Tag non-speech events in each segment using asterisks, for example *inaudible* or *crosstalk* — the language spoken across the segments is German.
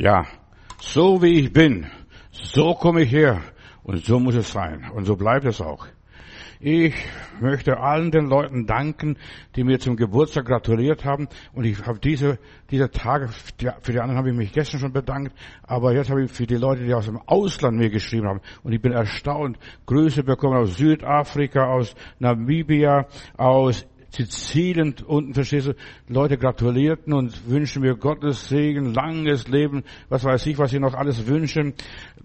Ja, so wie ich bin, so komme ich her und so muss es sein und so bleibt es auch. Ich möchte allen den Leuten danken, die mir zum Geburtstag gratuliert haben. Und ich habe diese, diese Tage, für die anderen habe ich mich gestern schon bedankt, aber jetzt habe ich für die Leute, die aus dem Ausland mir geschrieben haben. Und ich bin erstaunt, Grüße bekommen aus Südafrika, aus Namibia, aus Sizilien unten, verstehst du, Leute gratulierten und wünschen mir Gottes Segen, langes Leben, was weiß ich, was sie noch alles wünschen.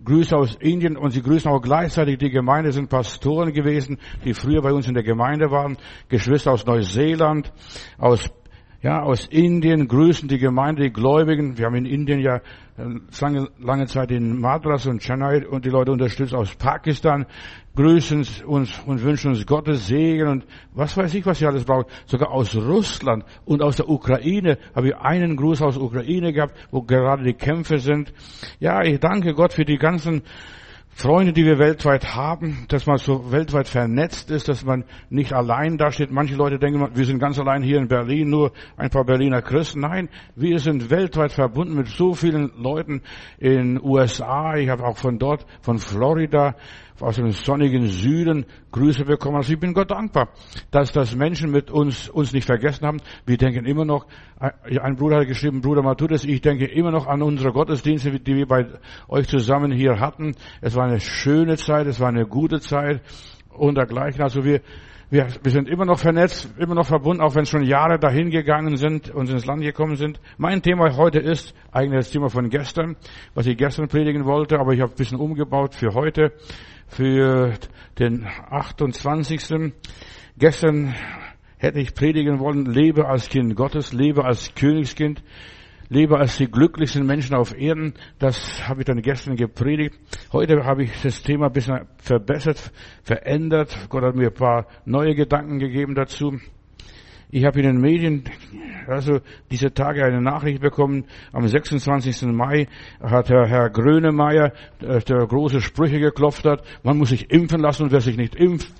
Grüße aus Indien und sie grüßen auch gleichzeitig die Gemeinde, sind Pastoren gewesen, die früher bei uns in der Gemeinde waren, Geschwister aus Neuseeland, aus ja, aus Indien grüßen die Gemeinde, die Gläubigen. Wir haben in Indien ja äh, lange, lange Zeit in Madras und Chennai und die Leute unterstützt aus Pakistan, grüßen uns und wünschen uns Gottes Segen und was weiß ich, was sie alles brauchen. Sogar aus Russland und aus der Ukraine habe ich einen Gruß aus Ukraine gehabt, wo gerade die Kämpfe sind. Ja, ich danke Gott für die ganzen Freunde, die wir weltweit haben, dass man so weltweit vernetzt ist, dass man nicht allein dasteht. Manche Leute denken, wir sind ganz allein hier in Berlin, nur ein paar Berliner Christen. Nein, wir sind weltweit verbunden mit so vielen Leuten in USA. Ich habe auch von dort, von Florida, aus dem sonnigen Süden Grüße bekommen. Also ich bin Gott dankbar, dass das Menschen mit uns, uns nicht vergessen haben. Wir denken immer noch, ein Bruder hat geschrieben, Bruder Matthäus, ich denke immer noch an unsere Gottesdienste, die wir bei euch zusammen hier hatten. Es war eine schöne Zeit, es war eine gute Zeit und dergleichen. Also wir, wir, wir sind immer noch vernetzt, immer noch verbunden, auch wenn schon Jahre dahin gegangen sind und ins Land gekommen sind. Mein Thema heute ist eigentlich das Thema von gestern, was ich gestern predigen wollte, aber ich habe ein bisschen umgebaut für heute für den 28. Gestern hätte ich predigen wollen, lebe als Kind Gottes, lebe als Königskind, lebe als die glücklichsten Menschen auf Erden. Das habe ich dann gestern gepredigt. Heute habe ich das Thema ein bisschen verbessert, verändert. Gott hat mir ein paar neue Gedanken gegeben dazu. Ich habe in den Medien, also diese Tage eine Nachricht bekommen. Am 26. Mai hat Herr Grönemeyer, äh, der große Sprüche geklopft hat. Man muss sich impfen lassen und wer sich nicht impft,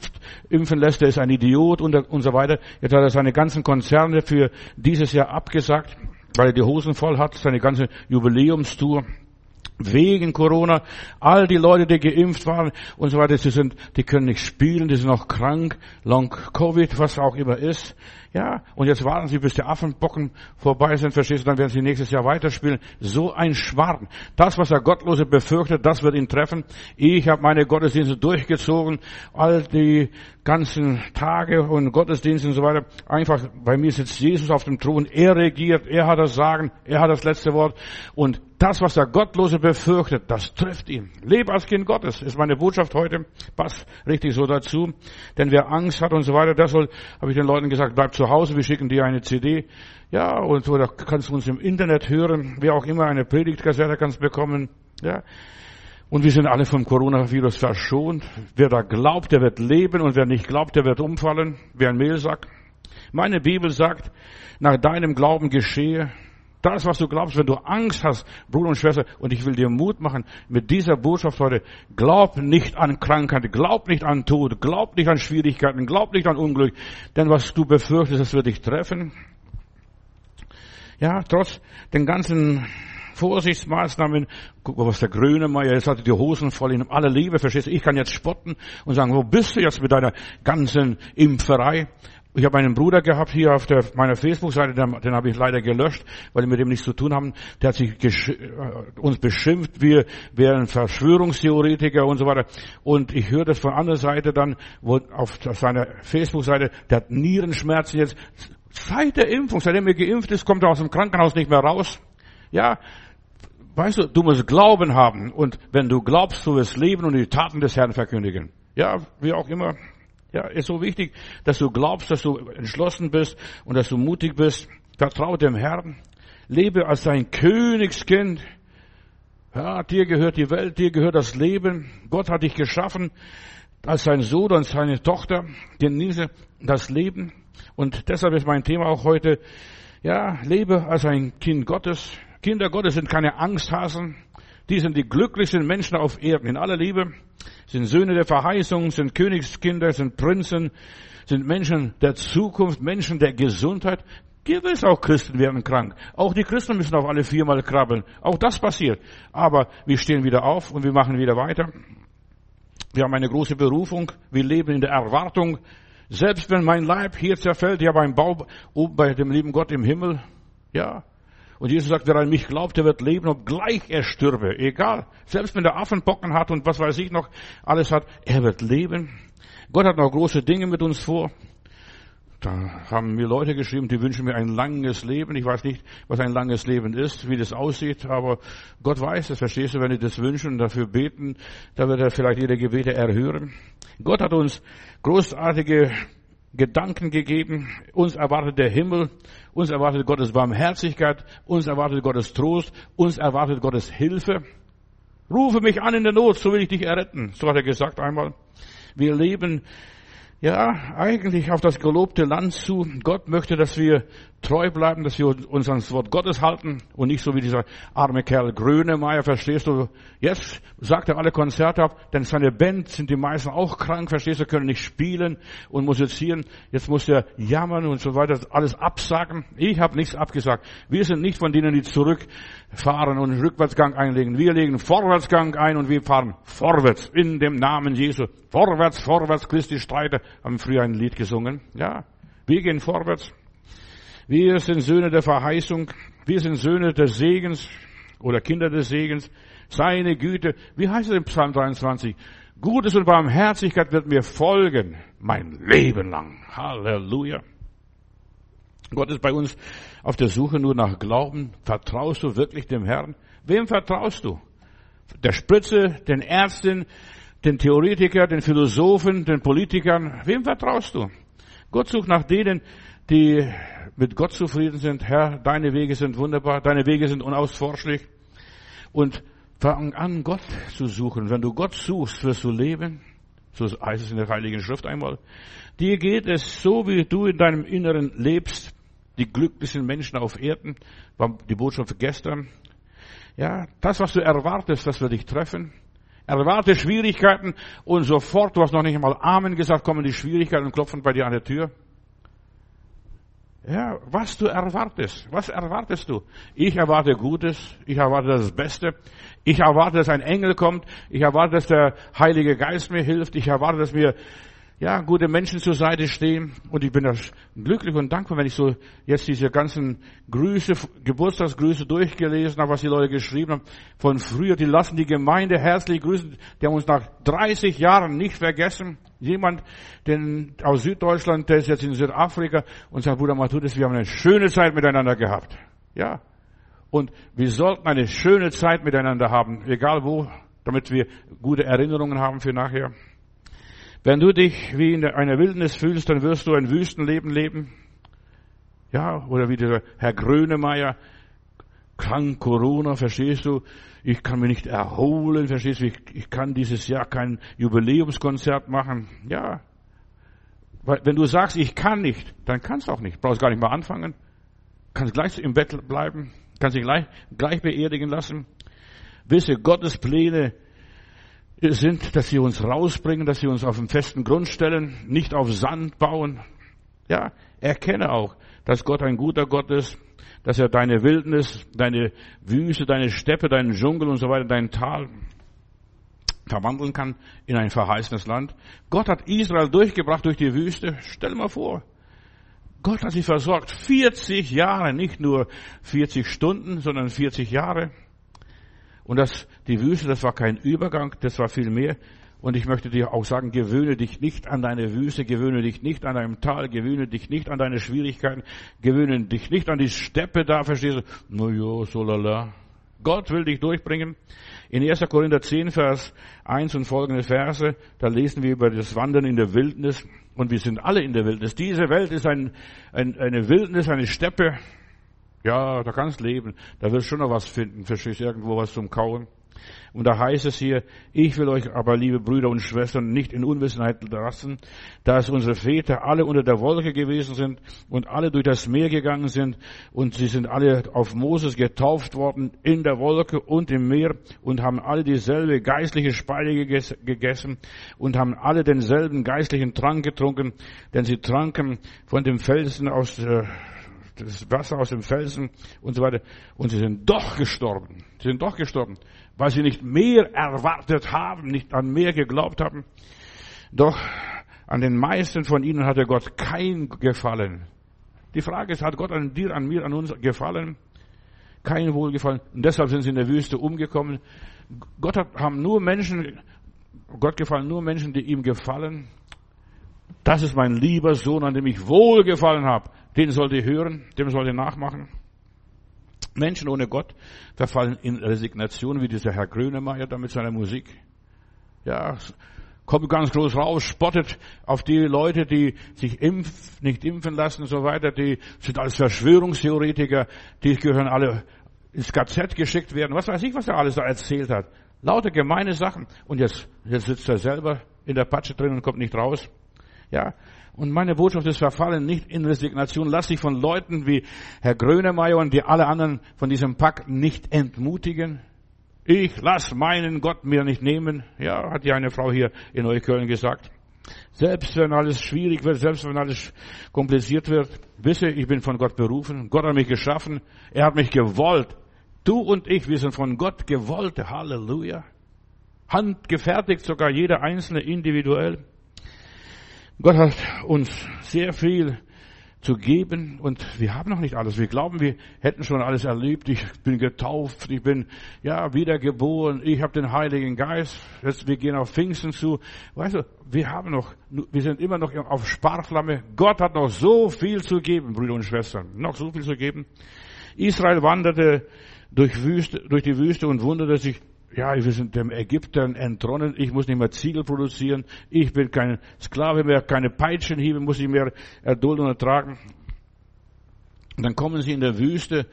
impfen lässt, der ist ein Idiot und, und so weiter. Jetzt hat er seine ganzen Konzerne für dieses Jahr abgesagt, weil er die Hosen voll hat, seine ganze Jubiläumstour wegen Corona. All die Leute, die geimpft waren und so weiter, die sind, die können nicht spielen, die sind noch krank, Long Covid, was auch immer ist. Ja, und jetzt warten sie, bis die Affenbocken vorbei sind, verstehst du, dann werden sie nächstes Jahr weiterspielen. So ein Schwarm. Das, was der Gottlose befürchtet, das wird ihn treffen. Ich habe meine Gottesdienste durchgezogen, all die ganzen Tage und Gottesdienste und so weiter. Einfach, bei mir sitzt Jesus auf dem Thron, er regiert, er hat das Sagen, er hat das letzte Wort. Und das, was der Gottlose befürchtet, das trifft ihn. Lebe als Kind Gottes, ist meine Botschaft heute. Passt richtig so dazu. Denn wer Angst hat und so weiter, das soll, habe ich den Leuten gesagt, bleib zu Hause, wir schicken dir eine CD. Ja, und so, da kannst du uns im Internet hören. Wer auch immer eine Predigtkassette kannst bekommen. Ja. Und wir sind alle vom Coronavirus verschont. Wer da glaubt, der wird leben und wer nicht glaubt, der wird umfallen, wie ein Mehlsack. Meine Bibel sagt, nach deinem Glauben geschehe. Das, was du glaubst, wenn du Angst hast, Bruder und Schwester, und ich will dir Mut machen mit dieser Botschaft heute, glaub nicht an Krankheit, glaub nicht an Tod, glaub nicht an Schwierigkeiten, glaub nicht an Unglück, denn was du befürchtest, das wird dich treffen. Ja, trotz den ganzen Vorsichtsmaßnahmen. Guck mal, was der Grönemeyer jetzt hatte, die Hosen voll in aller Liebe, verstehst du? Ich kann jetzt spotten und sagen, wo bist du jetzt mit deiner ganzen Impferei? Ich habe einen Bruder gehabt hier auf der, meiner Facebook-Seite, den, den habe ich leider gelöscht, weil wir mit dem nichts zu tun haben. Der hat sich äh, uns beschimpft, wir wären Verschwörungstheoretiker und so weiter. Und ich höre das von anderer Seite dann, wo auf seiner Facebook-Seite, der hat Nierenschmerzen jetzt. Seit der Impfung, seitdem er geimpft ist, kommt er aus dem Krankenhaus nicht mehr raus. Ja, weißt du, du musst Glauben haben. Und wenn du glaubst, du wirst leben und die Taten des Herrn verkündigen. Ja, wie auch immer. Ja, ist so wichtig, dass du glaubst, dass du entschlossen bist und dass du mutig bist. Vertraue dem Herrn. Lebe als dein Königskind. Ja, dir gehört die Welt, dir gehört das Leben. Gott hat dich geschaffen als sein Sohn und seine Tochter. Genieße das Leben. Und deshalb ist mein Thema auch heute, ja, lebe als ein Kind Gottes. Kinder Gottes sind keine Angsthasen. Die sind die glücklichsten Menschen auf Erden in aller Liebe, sind Söhne der Verheißung, sind Königskinder, sind Prinzen, sind Menschen der Zukunft, Menschen der Gesundheit. Gewiss, auch Christen werden krank. Auch die Christen müssen auf alle viermal krabbeln. Auch das passiert. Aber wir stehen wieder auf und wir machen wieder weiter. Wir haben eine große Berufung. Wir leben in der Erwartung. Selbst wenn mein Leib hier zerfällt, ja beim Bau, oben bei dem lieben Gott im Himmel, ja. Und Jesus sagt, wer an mich glaubt, der wird leben, obgleich er stürbe. Egal. Selbst wenn der Affenpocken hat und was weiß ich noch alles hat, er wird leben. Gott hat noch große Dinge mit uns vor. Da haben mir Leute geschrieben, die wünschen mir ein langes Leben. Ich weiß nicht, was ein langes Leben ist, wie das aussieht, aber Gott weiß das, verstehst du, wenn die das wünschen und dafür beten, da wird er vielleicht ihre Gebete erhören. Gott hat uns großartige Gedanken gegeben. Uns erwartet der Himmel, uns erwartet Gottes Barmherzigkeit, uns erwartet Gottes Trost, uns erwartet Gottes Hilfe. Rufe mich an in der Not, so will ich dich erretten. So hat er gesagt einmal. Wir leben ja, eigentlich auf das gelobte Land zu. Gott möchte, dass wir treu bleiben, dass wir uns ans Wort Gottes halten und nicht so wie dieser arme Kerl Grönemeyer, verstehst du? Jetzt sagt er alle Konzerte ab, denn seine Band sind die meisten auch krank, verstehst du, können nicht spielen und musizieren. Jetzt muss er jammern und so weiter, alles absagen. Ich habe nichts abgesagt. Wir sind nicht von denen, die zurückfahren und Rückwärtsgang einlegen. Wir legen Vorwärtsgang ein und wir fahren vorwärts in dem Namen Jesu. Vorwärts, vorwärts, Christi Streiter, haben früher ein Lied gesungen. Ja, wir gehen vorwärts. Wir sind Söhne der Verheißung. Wir sind Söhne des Segens oder Kinder des Segens. Seine Güte. Wie heißt es im Psalm 23? Gutes und Barmherzigkeit wird mir folgen. Mein Leben lang. Halleluja. Gott ist bei uns auf der Suche nur nach Glauben. Vertraust du wirklich dem Herrn? Wem vertraust du? Der Spritze, den Ärzten, den Theoretiker, den Philosophen, den Politikern. Wem vertraust du? Gott sucht nach denen, die mit Gott zufrieden sind. Herr, deine Wege sind wunderbar, deine Wege sind unausforschlich. Und fang an, Gott zu suchen. Wenn du Gott suchst, wirst du leben. So heißt es in der Heiligen Schrift einmal. Dir geht es so, wie du in deinem Inneren lebst. Die glücklichsten Menschen auf Erden, war die Botschaft gestern. Ja, das, was du erwartest, das wird dich treffen. Erwarte Schwierigkeiten und sofort, du hast noch nicht einmal Amen gesagt, kommen die Schwierigkeiten und klopfen bei dir an der Tür. Ja, was du erwartest. Was erwartest du? Ich erwarte Gutes. Ich erwarte das Beste. Ich erwarte, dass ein Engel kommt. Ich erwarte, dass der Heilige Geist mir hilft. Ich erwarte, dass mir ja, gute Menschen zur Seite stehen. Und ich bin glücklich und dankbar, wenn ich so jetzt diese ganzen Grüße, Geburtstagsgrüße durchgelesen habe, was die Leute geschrieben haben. Von früher, die lassen die Gemeinde herzlich grüßen. Die haben uns nach 30 Jahren nicht vergessen. Jemand den, aus Süddeutschland, der ist jetzt in Südafrika und sagt, Bruder Matthäus, wir haben eine schöne Zeit miteinander gehabt. Ja. Und wir sollten eine schöne Zeit miteinander haben, egal wo, damit wir gute Erinnerungen haben für nachher. Wenn du dich wie in einer Wildnis fühlst, dann wirst du ein Wüstenleben leben. Ja, oder wie der Herr Grönemeyer, krank Corona, verstehst du? Ich kann mich nicht erholen, verstehst du? Ich, ich kann dieses Jahr kein Jubiläumskonzert machen. Ja. Weil, wenn du sagst, ich kann nicht, dann kannst du auch nicht. Brauchst gar nicht mal anfangen. Kannst gleich im Bett bleiben. Kannst dich gleich, gleich beerdigen lassen. Wisse, Gottes Pläne sind, dass sie uns rausbringen, dass sie uns auf den festen Grund stellen, nicht auf Sand bauen. Ja, erkenne auch, dass Gott ein guter Gott ist, dass er deine Wildnis, deine Wüste, deine Steppe, deinen Dschungel und so weiter, dein Tal verwandeln kann in ein verheißenes Land. Gott hat Israel durchgebracht durch die Wüste. Stell mal vor. Gott hat sie versorgt. 40 Jahre, nicht nur 40 Stunden, sondern 40 Jahre. Und das, die Wüste, das war kein Übergang, das war viel mehr. Und ich möchte dir auch sagen, gewöhne dich nicht an deine Wüste, gewöhne dich nicht an deinem Tal, gewöhne dich nicht an deine Schwierigkeiten, gewöhne dich nicht an die Steppe da, verstehst du? No jo, so lala. Gott will dich durchbringen. In 1. Korinther 10, Vers 1 und folgende Verse, da lesen wir über das Wandern in der Wildnis. Und wir sind alle in der Wildnis. Diese Welt ist ein, ein, eine Wildnis, eine Steppe. Ja, da kannst leben. Da wirst du schon noch was finden. Verstehst irgendwo was zum Kauen. Und da heißt es hier, ich will euch aber, liebe Brüder und Schwestern, nicht in Unwissenheit lassen, dass unsere Väter alle unter der Wolke gewesen sind und alle durch das Meer gegangen sind und sie sind alle auf Moses getauft worden in der Wolke und im Meer und haben alle dieselbe geistliche Speise gegessen und haben alle denselben geistlichen Trank getrunken, denn sie tranken von dem Felsen aus der das Wasser aus dem Felsen und so weiter. Und sie sind doch gestorben. Sie sind doch gestorben, weil sie nicht mehr erwartet haben, nicht an mehr geglaubt haben. Doch an den meisten von ihnen hatte Gott kein Gefallen. Die Frage ist, hat Gott an dir, an mir, an uns gefallen? Kein Wohlgefallen. Und deshalb sind sie in der Wüste umgekommen. Gott hat, haben nur Menschen, Gott gefallen nur Menschen, die ihm gefallen. Das ist mein lieber Sohn, an dem ich wohlgefallen habe. Den sollt ihr hören, dem sollt ihr nachmachen. Menschen ohne Gott verfallen in Resignation, wie dieser Herr Grönemeyer da mit seiner Musik. Ja, kommt ganz groß raus, spottet auf die Leute, die sich impf, nicht impfen lassen und so weiter, die sind als Verschwörungstheoretiker, die gehören alle ins KZ geschickt werden. Was weiß ich, was er alles da erzählt hat. Lauter gemeine Sachen. Und jetzt, jetzt sitzt er selber in der Patsche drin und kommt nicht raus. Ja. Und meine Botschaft ist verfallen nicht in Resignation. Lass dich von Leuten wie Herr Grönemeyer und die alle anderen von diesem Pakt nicht entmutigen. Ich lass meinen Gott mir nicht nehmen. Ja, hat ja eine Frau hier in Neukölln gesagt. Selbst wenn alles schwierig wird, selbst wenn alles kompliziert wird, wisse, ich bin von Gott berufen. Gott hat mich geschaffen. Er hat mich gewollt. Du und ich, wir sind von Gott gewollt. Halleluja. Handgefertigt sogar jeder Einzelne individuell. Gott hat uns sehr viel zu geben und wir haben noch nicht alles. Wir glauben, wir hätten schon alles erlebt. Ich bin getauft, ich bin ja wiedergeboren, ich habe den Heiligen Geist. Jetzt wir gehen auf Pfingsten zu. Weißt du, wir haben noch, wir sind immer noch auf Sparflamme. Gott hat noch so viel zu geben, Brüder und Schwestern, noch so viel zu geben. Israel wanderte durch, Wüste, durch die Wüste und wunderte sich, ja, wir sind dem Ägyptern entronnen, ich muss nicht mehr Ziegel produzieren, ich bin kein Sklave mehr, keine Peitschenhiebe muss ich mehr erdulden und ertragen. Und dann kommen sie in der Wüste,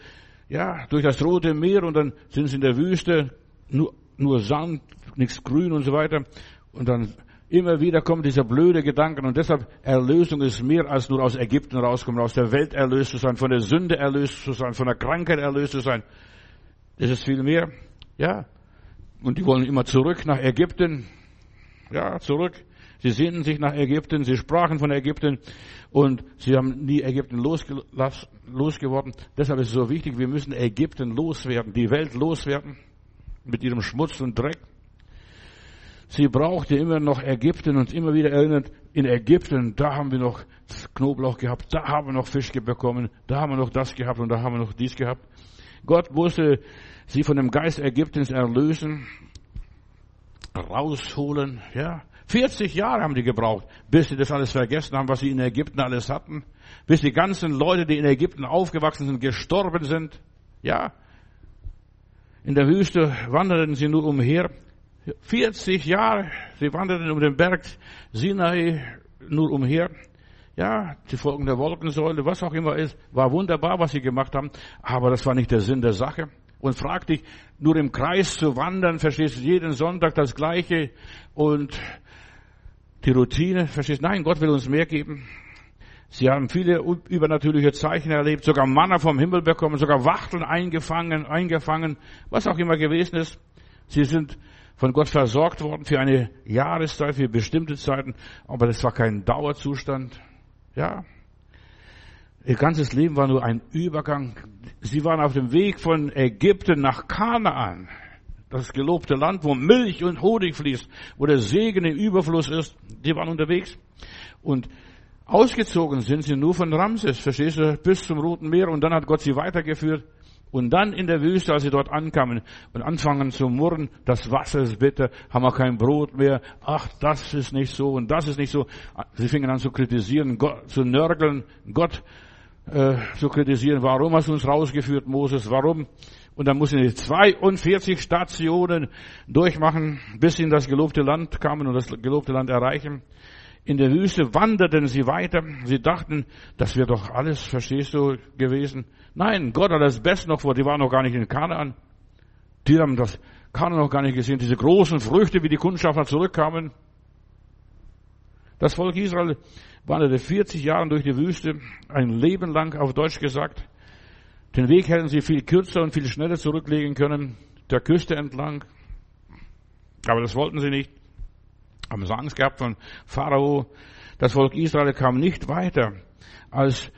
ja, durch das Rote Meer und dann sind sie in der Wüste, nur, nur Sand, nichts Grün und so weiter. Und dann immer wieder kommt dieser blöde Gedanken und deshalb Erlösung ist mehr als nur aus Ägypten rauskommen, aus der Welt erlöst zu sein, von der Sünde erlöst zu sein, von der Krankheit erlöst zu sein. Das ist viel mehr. Ja, und die wollen immer zurück nach Ägypten. Ja, zurück. Sie sehnten sich nach Ägypten, sie sprachen von Ägypten und sie haben nie Ägypten losgeworden. Deshalb ist es so wichtig, wir müssen Ägypten loswerden, die Welt loswerden mit ihrem Schmutz und Dreck. Sie brauchte immer noch Ägypten und immer wieder erinnert, in Ägypten, da haben wir noch Knoblauch gehabt, da haben wir noch Fisch bekommen, da haben wir noch das gehabt und da haben wir noch dies gehabt. Gott musste sie von dem Geist Ägyptens erlösen, rausholen, ja. 40 Jahre haben die gebraucht, bis sie das alles vergessen haben, was sie in Ägypten alles hatten. Bis die ganzen Leute, die in Ägypten aufgewachsen sind, gestorben sind. Ja. In der Wüste wanderten sie nur umher. 40 Jahre, sie wanderten um den Berg Sinai nur umher. Ja, die Folgen der Wolkensäule, was auch immer ist, war wunderbar, was sie gemacht haben, aber das war nicht der Sinn der Sache und frag dich, nur im Kreis zu wandern, verstehst du jeden Sonntag das Gleiche und die Routine, verstehst du? Nein, Gott will uns mehr geben. Sie haben viele übernatürliche Zeichen erlebt, sogar Manna vom Himmel bekommen, sogar Wachteln eingefangen, eingefangen, was auch immer gewesen ist. Sie sind von Gott versorgt worden für eine Jahreszeit, für bestimmte Zeiten, aber das war kein Dauerzustand. Ja, Ihr ganzes Leben war nur ein Übergang. Sie waren auf dem Weg von Ägypten nach Kanaan. Das gelobte Land, wo Milch und Honig fließt, wo der Segen im Überfluss ist. Die waren unterwegs. Und ausgezogen sind sie nur von Ramses, verstehst du, bis zum Roten Meer. Und dann hat Gott sie weitergeführt. Und dann in der Wüste, als sie dort ankamen und anfangen zu murren, das Wasser ist bitter, haben wir kein Brot mehr, ach, das ist nicht so und das ist nicht so. Sie fingen an zu kritisieren, Gott, zu nörgeln. Gott äh, zu kritisieren. Warum hast du uns rausgeführt, Moses? Warum? Und dann mussten sie 42 Stationen durchmachen, bis sie in das gelobte Land kamen und das gelobte Land erreichen. In der Wüste wanderten sie weiter. Sie dachten, das wäre doch alles, verstehst du, gewesen. Nein, Gott hat das Beste noch vor. Die waren noch gar nicht in Kanaan. Die haben das Kanaan noch gar nicht gesehen. Diese großen Früchte, wie die Kundschafter zurückkamen. Das Volk Israel wanderte 40 Jahre durch die Wüste, ein Leben lang auf Deutsch gesagt. Den Weg hätten sie viel kürzer und viel schneller zurücklegen können, der Küste entlang. Aber das wollten sie nicht. Haben sie Angst gehabt von Pharao. Das Volk Israel kam nicht weiter als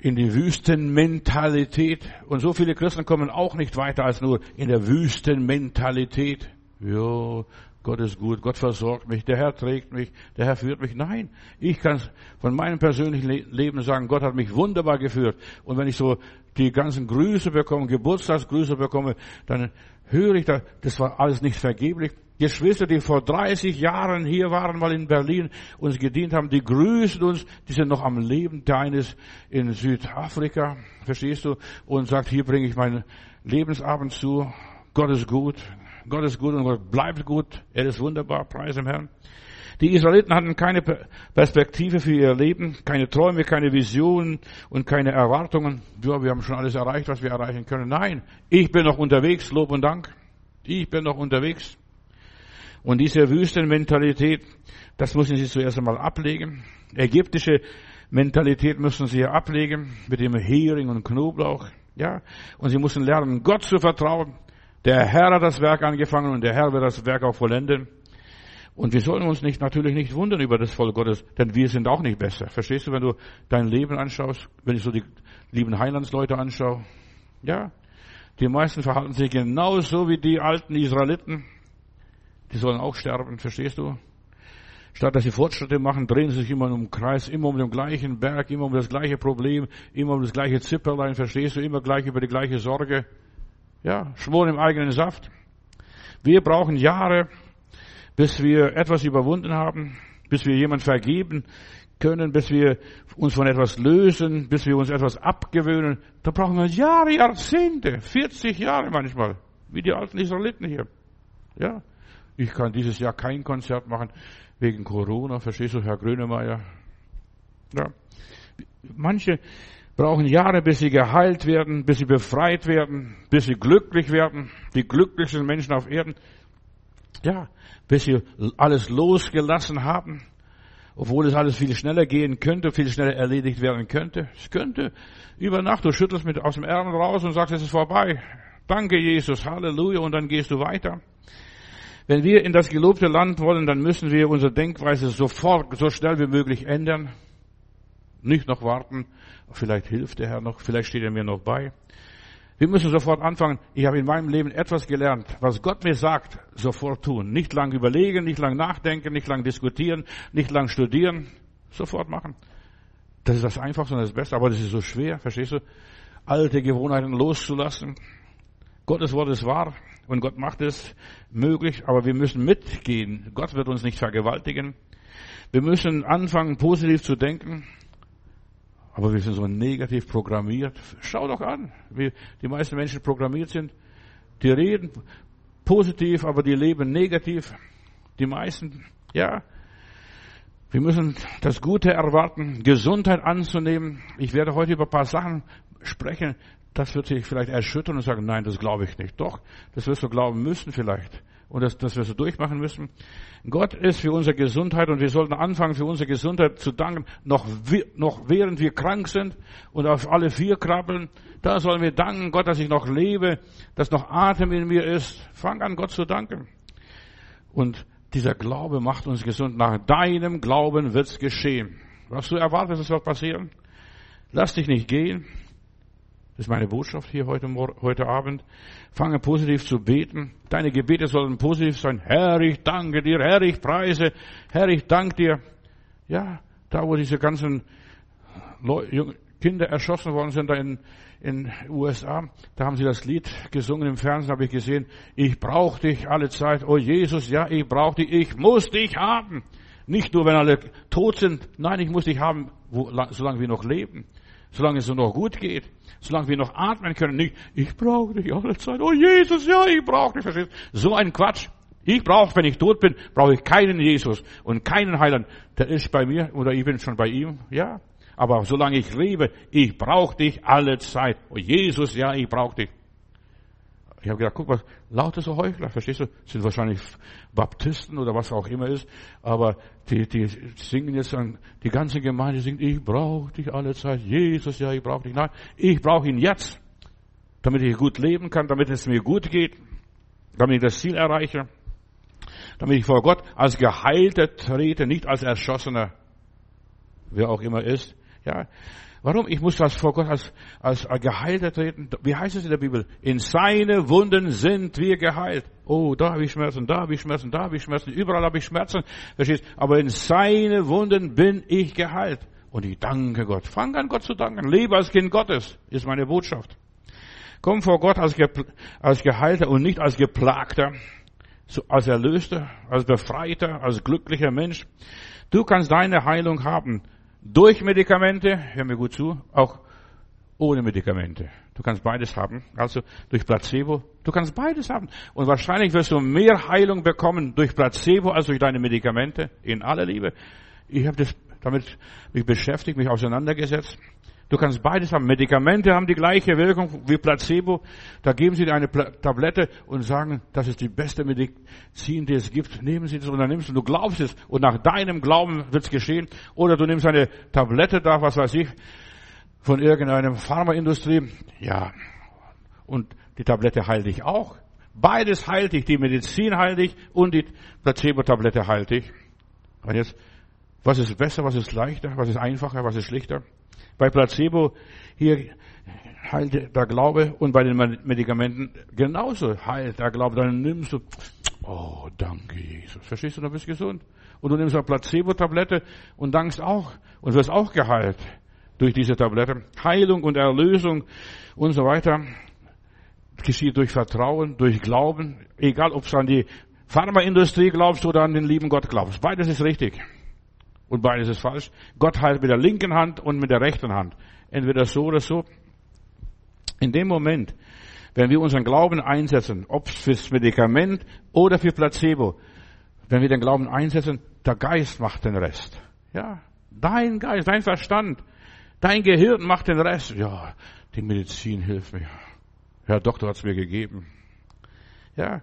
in die Wüstenmentalität. Und so viele Christen kommen auch nicht weiter als nur in der Wüstenmentalität. Ja, Gott ist gut, Gott versorgt mich, der Herr trägt mich, der Herr führt mich. Nein, ich kann von meinem persönlichen Leben sagen, Gott hat mich wunderbar geführt. Und wenn ich so die ganzen Grüße bekomme, Geburtstagsgrüße bekomme, dann höre ich, das war alles nicht vergeblich. Geschwister, die vor 30 Jahren hier waren, mal in Berlin, uns gedient haben, die grüßen uns, die sind noch am Leben. Der eine ist in Südafrika, verstehst du, und sagt, hier bringe ich meinen Lebensabend zu. Gott ist gut, Gott ist gut und Gott bleibt gut. Er ist wunderbar, preis dem Herrn. Die Israeliten hatten keine Perspektive für ihr Leben, keine Träume, keine Visionen und keine Erwartungen. Ja, wir haben schon alles erreicht, was wir erreichen können. Nein, ich bin noch unterwegs, Lob und Dank. Ich bin noch unterwegs. Und diese Wüstenmentalität, das müssen sie zuerst einmal ablegen. Ägyptische Mentalität müssen sie ablegen mit dem Hering und Knoblauch. Ja, und sie müssen lernen, Gott zu vertrauen. Der Herr hat das Werk angefangen und der Herr wird das Werk auch vollenden. Und wir sollen uns nicht, natürlich nicht wundern über das Volk Gottes, denn wir sind auch nicht besser. Verstehst du, wenn du dein Leben anschaust, wenn ich so die lieben Heilandsleute anschaue? Ja, die meisten verhalten sich genauso wie die alten Israeliten. Die sollen auch sterben, verstehst du? Statt dass sie Fortschritte machen, drehen sie sich immer um den Kreis, immer um den gleichen Berg, immer um das gleiche Problem, immer um das gleiche Zipperlein, verstehst du? Immer gleich über die gleiche Sorge. Ja, schmoren im eigenen Saft. Wir brauchen Jahre, bis wir etwas überwunden haben, bis wir jemand vergeben können, bis wir uns von etwas lösen, bis wir uns etwas abgewöhnen. Da brauchen wir Jahre, Jahrzehnte, 40 Jahre manchmal, wie die alten Israeliten hier. Ja, ich kann dieses Jahr kein Konzert machen wegen Corona, verstehst du, Herr Grönemeyer? Ja. Manche brauchen Jahre, bis sie geheilt werden, bis sie befreit werden, bis sie glücklich werden, die glücklichsten Menschen auf Erden. Ja, bis sie alles losgelassen haben, obwohl es alles viel schneller gehen könnte, viel schneller erledigt werden könnte. Es könnte über Nacht, du schüttelst mit aus dem Ärmel raus und sagst, es ist vorbei. Danke, Jesus, Halleluja, und dann gehst du weiter. Wenn wir in das gelobte Land wollen, dann müssen wir unsere Denkweise sofort, so schnell wie möglich ändern. Nicht noch warten. Vielleicht hilft der Herr noch. Vielleicht steht er mir noch bei. Wir müssen sofort anfangen. Ich habe in meinem Leben etwas gelernt. Was Gott mir sagt, sofort tun. Nicht lang überlegen, nicht lang nachdenken, nicht lang diskutieren, nicht lang studieren. Sofort machen. Das ist das Einfachste und das Beste. Aber das ist so schwer. Verstehst du? Alte Gewohnheiten loszulassen. Gottes Wort ist wahr. Und Gott macht es möglich, aber wir müssen mitgehen. Gott wird uns nicht vergewaltigen. Wir müssen anfangen, positiv zu denken. Aber wir sind so negativ programmiert. Schau doch an, wie die meisten Menschen programmiert sind. Die reden positiv, aber die leben negativ. Die meisten, ja. Wir müssen das Gute erwarten, Gesundheit anzunehmen. Ich werde heute über ein paar Sachen sprechen, das wird sich vielleicht erschüttern und sagen, nein, das glaube ich nicht. Doch, das wirst du glauben müssen vielleicht. Und das, das wirst du durchmachen müssen. Gott ist für unsere Gesundheit und wir sollten anfangen, für unsere Gesundheit zu danken, noch, noch während wir krank sind und auf alle vier krabbeln. Da sollen wir danken, Gott, dass ich noch lebe, dass noch Atem in mir ist. Fang an, Gott zu danken. Und dieser Glaube macht uns gesund. Nach deinem Glauben wird's geschehen. Was du erwartest, es wird passieren. Lass dich nicht gehen. Das ist meine Botschaft hier heute, heute Abend. Fange positiv zu beten. Deine Gebete sollen positiv sein. Herr, ich danke dir. Herr, ich preise. Herr, ich danke dir. Ja, da wo diese ganzen Kinder erschossen worden sind, da in, in USA, da haben sie das Lied gesungen im Fernsehen, habe ich gesehen. Ich brauche dich alle Zeit. Oh Jesus, ja, ich brauche dich. Ich muss dich haben. Nicht nur, wenn alle tot sind. Nein, ich muss dich haben, wo, solange wir noch leben. Solange es noch gut geht solange wir noch atmen können, nicht, ich brauche dich alle Zeit. Oh Jesus, ja, ich brauche dich. Verstehst? So ein Quatsch. Ich brauche, wenn ich tot bin, brauche ich keinen Jesus und keinen Heiland. Der ist bei mir oder ich bin schon bei ihm. Ja. Aber solange ich lebe, ich brauche dich alle Zeit. Oh Jesus, ja, ich brauche dich. Ich habe gedacht, guck mal, lauter so Heuchler, verstehst du? Sind wahrscheinlich Baptisten oder was auch immer ist, aber die, die singen jetzt, die ganze Gemeinde singt, ich brauche dich alle Zeit, Jesus, ja, ich brauche dich. Nein, ich brauche ihn jetzt, damit ich gut leben kann, damit es mir gut geht, damit ich das Ziel erreiche, damit ich vor Gott als Geheilter trete, nicht als Erschossener, wer auch immer ist. Ja, Warum? Ich muss das vor Gott als, als Geheilter treten. Wie heißt es in der Bibel? In seine Wunden sind wir geheilt. Oh, da habe ich Schmerzen, da habe ich Schmerzen, da habe ich Schmerzen, überall habe ich Schmerzen. Verstehst? Aber in seine Wunden bin ich geheilt. Und ich danke Gott. Fang an, Gott zu danken. Lebe als Kind Gottes, ist meine Botschaft. Komm vor Gott als, als Geheilter und nicht als Geplagter, als Erlöster, als Befreiter, als glücklicher Mensch. Du kannst deine Heilung haben durch Medikamente, hör mir gut zu, auch ohne Medikamente. Du kannst beides haben. Also durch Placebo. Du kannst beides haben. Und wahrscheinlich wirst du mehr Heilung bekommen durch Placebo als durch deine Medikamente. In aller Liebe. Ich habe das damit mich beschäftigt, mich auseinandergesetzt. Du kannst beides haben. Medikamente haben die gleiche Wirkung wie Placebo. Da geben sie dir eine Tablette und sagen, das ist die beste Medizin, die es gibt. Nehmen Sie das und dann nimmst du, du glaubst es und nach deinem Glauben wird es geschehen. Oder du nimmst eine Tablette da, was weiß ich, von irgendeiner Pharmaindustrie. Ja. Und die Tablette heilt dich auch. Beides heilt dich. Die Medizin heilt dich und die Placebo-Tablette heilt dich. Und jetzt, was ist besser, was ist leichter, was ist einfacher, was ist schlichter? Bei Placebo hier heilt der Glaube und bei den Medikamenten genauso heilt der Glaube. Dann nimmst du, oh, danke Jesus. Verstehst du, du bist gesund. Und du nimmst eine Placebo-Tablette und dankst auch und wirst auch geheilt durch diese Tablette. Heilung und Erlösung und so weiter geschieht durch Vertrauen, durch Glauben, egal ob es an die Pharmaindustrie glaubst oder an den lieben Gott glaubst. Beides ist richtig. Und beides ist falsch. Gott heilt mit der linken Hand und mit der rechten Hand. Entweder so oder so. In dem Moment, wenn wir unseren Glauben einsetzen, ob fürs Medikament oder für Placebo, wenn wir den Glauben einsetzen, der Geist macht den Rest. Ja, dein Geist, dein Verstand, dein Gehirn macht den Rest. Ja, die Medizin hilft mir. Herr Doktor hat es mir gegeben. Ja,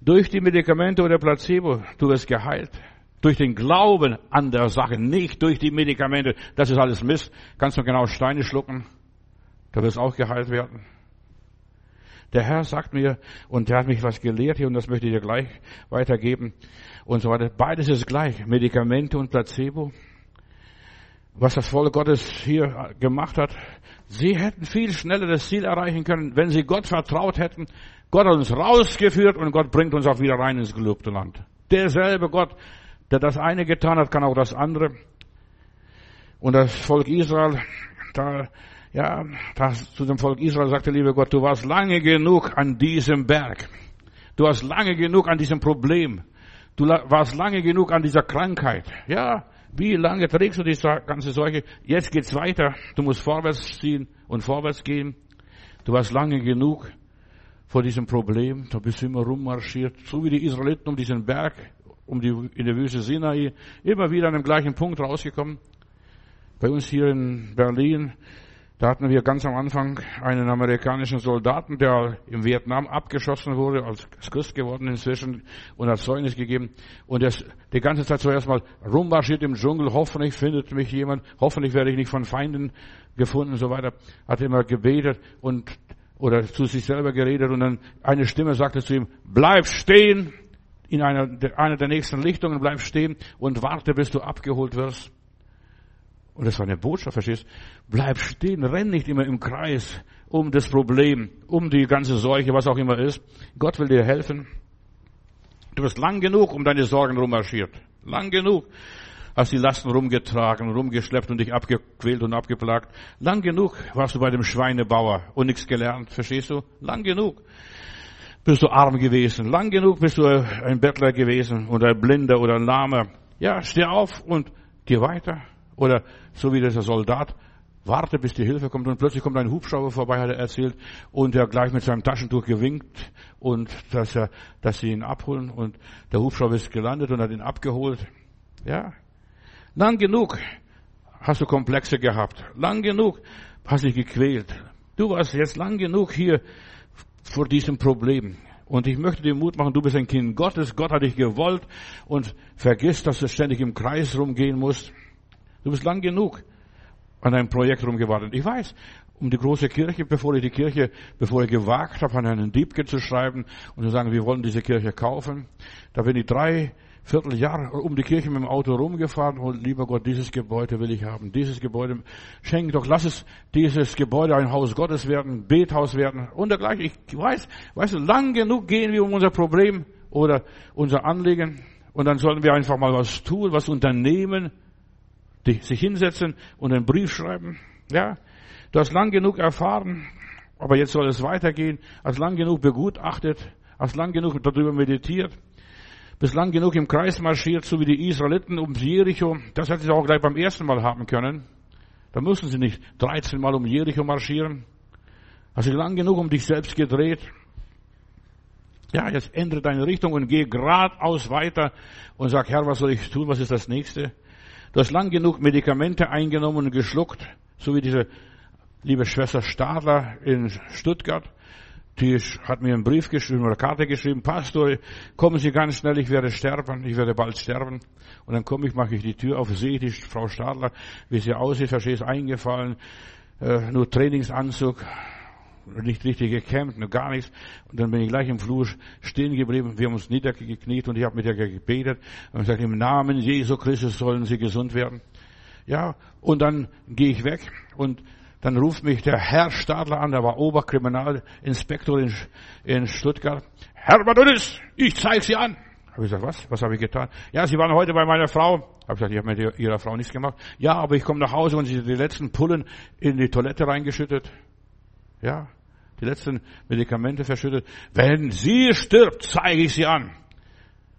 durch die Medikamente oder Placebo, du wirst geheilt. Durch den Glauben an der Sache, nicht durch die Medikamente. Das ist alles Mist. Kannst du genau Steine schlucken. Da wirst auch geheilt werden. Der Herr sagt mir, und der hat mich was gelehrt hier, und das möchte ich dir gleich weitergeben, und so weiter. Beides ist gleich. Medikamente und Placebo. Was das Volk Gottes hier gemacht hat, sie hätten viel schneller das Ziel erreichen können, wenn sie Gott vertraut hätten. Gott hat uns rausgeführt und Gott bringt uns auch wieder rein ins gelobte Land. Derselbe Gott, der das eine getan hat, kann auch das andere. Und das Volk Israel, da, ja, das, zu dem Volk Israel sagte, liebe Gott, du warst lange genug an diesem Berg. Du warst lange genug an diesem Problem. Du warst lange genug an dieser Krankheit. Ja, wie lange trägst du diese ganze Seuche? Jetzt geht's weiter. Du musst vorwärts ziehen und vorwärts gehen. Du warst lange genug vor diesem Problem. Da bist du immer rummarschiert. So wie die Israeliten um diesen Berg um die, in der Wüste Sinai, immer wieder an dem gleichen Punkt rausgekommen. Bei uns hier in Berlin, da hatten wir ganz am Anfang einen amerikanischen Soldaten, der im Vietnam abgeschossen wurde, als Christ geworden inzwischen und hat Zeugnis gegeben. Und er die ganze Zeit zuerst mal rummarschiert im Dschungel, hoffentlich findet mich jemand, hoffentlich werde ich nicht von Feinden gefunden und so weiter. Hat immer gebetet und oder zu sich selber geredet und dann eine Stimme sagte zu ihm, bleib stehen, in einer, einer der nächsten Lichtungen, bleib stehen und warte, bis du abgeholt wirst. Und das war eine Botschaft, verstehst? Bleib stehen, renn nicht immer im Kreis um das Problem, um die ganze Seuche, was auch immer ist. Gott will dir helfen. Du bist lang genug um deine Sorgen rummarschiert. Lang genug. Hast die Lasten rumgetragen, rumgeschleppt und dich abgequält und abgeplagt. Lang genug warst du bei dem Schweinebauer und nichts gelernt, verstehst du? Lang genug bist du arm gewesen. Lang genug bist du ein Bettler gewesen oder ein Blinder oder ein Lahmer. Ja, steh auf und geh weiter. Oder so wie dieser Soldat, warte bis die Hilfe kommt und plötzlich kommt ein Hubschrauber vorbei, hat er erzählt, und er gleich mit seinem Taschentuch gewinkt und dass er, dass sie ihn abholen und der Hubschrauber ist gelandet und hat ihn abgeholt. Ja. Lang genug hast du Komplexe gehabt. Lang genug hast dich gequält. Du warst jetzt lang genug hier vor diesem Problem. Und ich möchte dir Mut machen, du bist ein Kind Gottes, Gott hat dich gewollt und vergiss, dass du ständig im Kreis rumgehen musst. Du bist lang genug an deinem Projekt rumgewartet. Ich weiß, um die große Kirche, bevor ich die Kirche, bevor ich gewagt habe, an einen Diebke zu schreiben und zu sagen, wir wollen diese Kirche kaufen, da bin ich drei, Vierteljahr um die Kirche mit dem Auto rumgefahren und lieber Gott, dieses Gebäude will ich haben, dieses Gebäude schenk doch, lass es dieses Gebäude ein Haus Gottes werden, Bethaus werden und dergleichen. Ich weiß, weißt du, lang genug gehen wir um unser Problem oder unser Anliegen und dann sollten wir einfach mal was tun, was unternehmen, sich hinsetzen und einen Brief schreiben. Ja, du hast lang genug erfahren, aber jetzt soll es weitergehen, hast lang genug begutachtet, hast lang genug darüber meditiert bislang genug im Kreis marschiert, so wie die Israeliten um Jericho. Das hätte sie auch gleich beim ersten Mal haben können. Da mussten sie nicht 13 Mal um Jericho marschieren. Hast du lang genug um dich selbst gedreht? Ja, jetzt ändere deine Richtung und geh geradeaus weiter und sag, Herr, was soll ich tun? Was ist das nächste? Du hast lang genug Medikamente eingenommen und geschluckt, so wie diese liebe Schwester Stadler in Stuttgart die hat mir einen Brief geschrieben oder Karte geschrieben, Pastor, kommen Sie ganz schnell, ich werde sterben, ich werde bald sterben. Und dann komme ich, mache ich die Tür auf, sehe die Frau Stadler, wie sie aussieht, verstehe es eingefallen, äh, nur Trainingsanzug, nicht richtig gekämmt, nur gar nichts. Und dann bin ich gleich im Flur stehen geblieben, wir haben uns niedergekniet und ich habe mit ihr gebetet und gesagt, im Namen Jesu Christus sollen Sie gesund werden. Ja, und dann gehe ich weg und dann ruft mich der Herr Stadler an, der war Oberkriminalinspektor in, in Stuttgart. Herr Madonis, ich zeige Sie an. Habe ich gesagt, was? Was habe ich getan? Ja, Sie waren heute bei meiner Frau. Habe ich gesagt, ich habe mit Ihrer Frau nichts gemacht. Ja, aber ich komme nach Hause und Sie die letzten Pullen in die Toilette reingeschüttet. Ja, die letzten Medikamente verschüttet. Wenn sie stirbt, zeige ich sie an.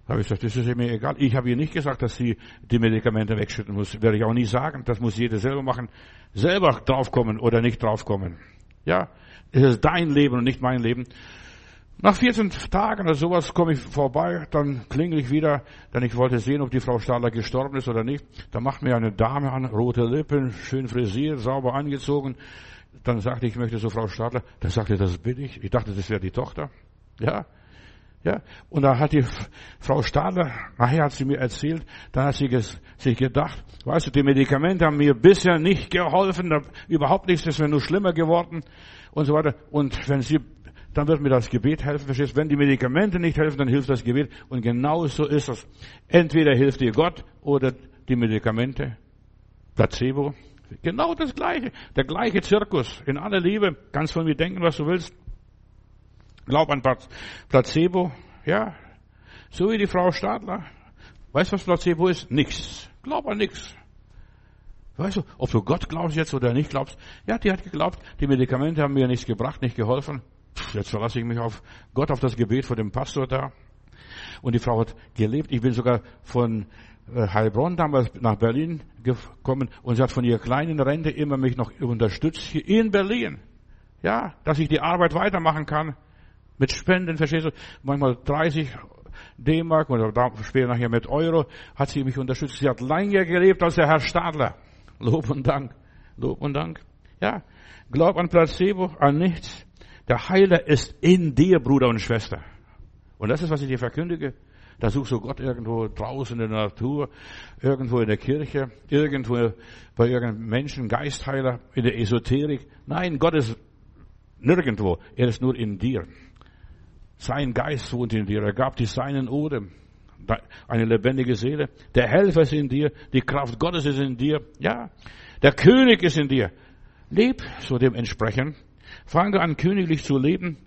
Habe ich gesagt, das ist mir egal. Ich habe ihr nicht gesagt, dass sie die Medikamente wegschütten muss. Werde ich auch nie sagen. Das muss jeder selber machen. Selber draufkommen oder nicht draufkommen. Ja, es ist dein Leben und nicht mein Leben. Nach 14 Tagen oder sowas komme ich vorbei, dann klingel ich wieder, denn ich wollte sehen, ob die Frau Stadler gestorben ist oder nicht. Da macht mir eine Dame an, rote Lippen, schön frisiert, sauber angezogen. Dann sagte ich, ich möchte so Frau Stadler. Dann sagte, das bin ich. Ich dachte, das wäre die Tochter. Ja, ja, und da hat die Frau Stadler, nachher hat sie mir erzählt, dann hat sie sich gedacht, weißt du, die Medikamente haben mir bisher nicht geholfen, überhaupt nichts, es wäre nur schlimmer geworden und so weiter. Und wenn sie, dann wird mir das Gebet helfen, verstehst Wenn die Medikamente nicht helfen, dann hilft das Gebet. Und genau so ist es. Entweder hilft dir Gott oder die Medikamente. Placebo. Genau das Gleiche. Der gleiche Zirkus. In aller Liebe. Kannst von mir denken, was du willst. Glaub an Placebo, ja. So wie die Frau Stadler. Weißt du, was Placebo ist? Nichts. Glaub an nichts. Weißt du, ob du Gott glaubst jetzt oder nicht glaubst? Ja, die hat geglaubt, die Medikamente haben mir nichts gebracht, nicht geholfen. Jetzt verlasse ich mich auf Gott, auf das Gebet von dem Pastor da. Und die Frau hat gelebt. Ich bin sogar von äh, Heilbronn damals nach Berlin gekommen und sie hat von ihrer kleinen Rente immer mich noch unterstützt hier in Berlin. Ja, dass ich die Arbeit weitermachen kann. Mit Spenden, verstehst du? Manchmal 30 D-Mark oder später nachher mit Euro hat sie mich unterstützt. Sie hat länger gelebt als der Herr Stadler. Lob und Dank. Lob und Dank. Ja. Glaub an Placebo, an nichts. Der Heiler ist in dir, Bruder und Schwester. Und das ist, was ich dir verkündige. Da suchst du Gott irgendwo draußen in der Natur, irgendwo in der Kirche, irgendwo bei irgendeinem Menschen, Geistheiler, in der Esoterik. Nein, Gott ist nirgendwo. Er ist nur in dir. Sein Geist wohnt in dir. Er gab dir seinen Odem. Eine lebendige Seele. Der Helfer ist in dir. Die Kraft Gottes ist in dir. Ja. Der König ist in dir. Leb so dementsprechend. Fange an, königlich zu leben.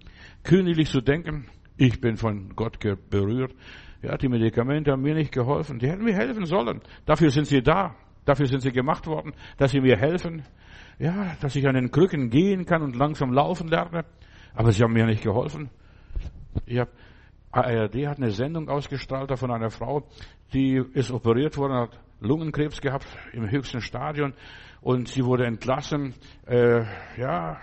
Königlich zu denken. Ich bin von Gott berührt. Ja, die Medikamente haben mir nicht geholfen. Die hätten mir helfen sollen. Dafür sind sie da. Dafür sind sie gemacht worden, dass sie mir helfen. Ja, dass ich an den Krücken gehen kann und langsam laufen lerne. Aber sie haben mir nicht geholfen. Ich hab, ARD hat eine Sendung ausgestrahlt von einer Frau, die ist operiert worden, hat Lungenkrebs gehabt im höchsten Stadion und sie wurde entlassen, äh, ja,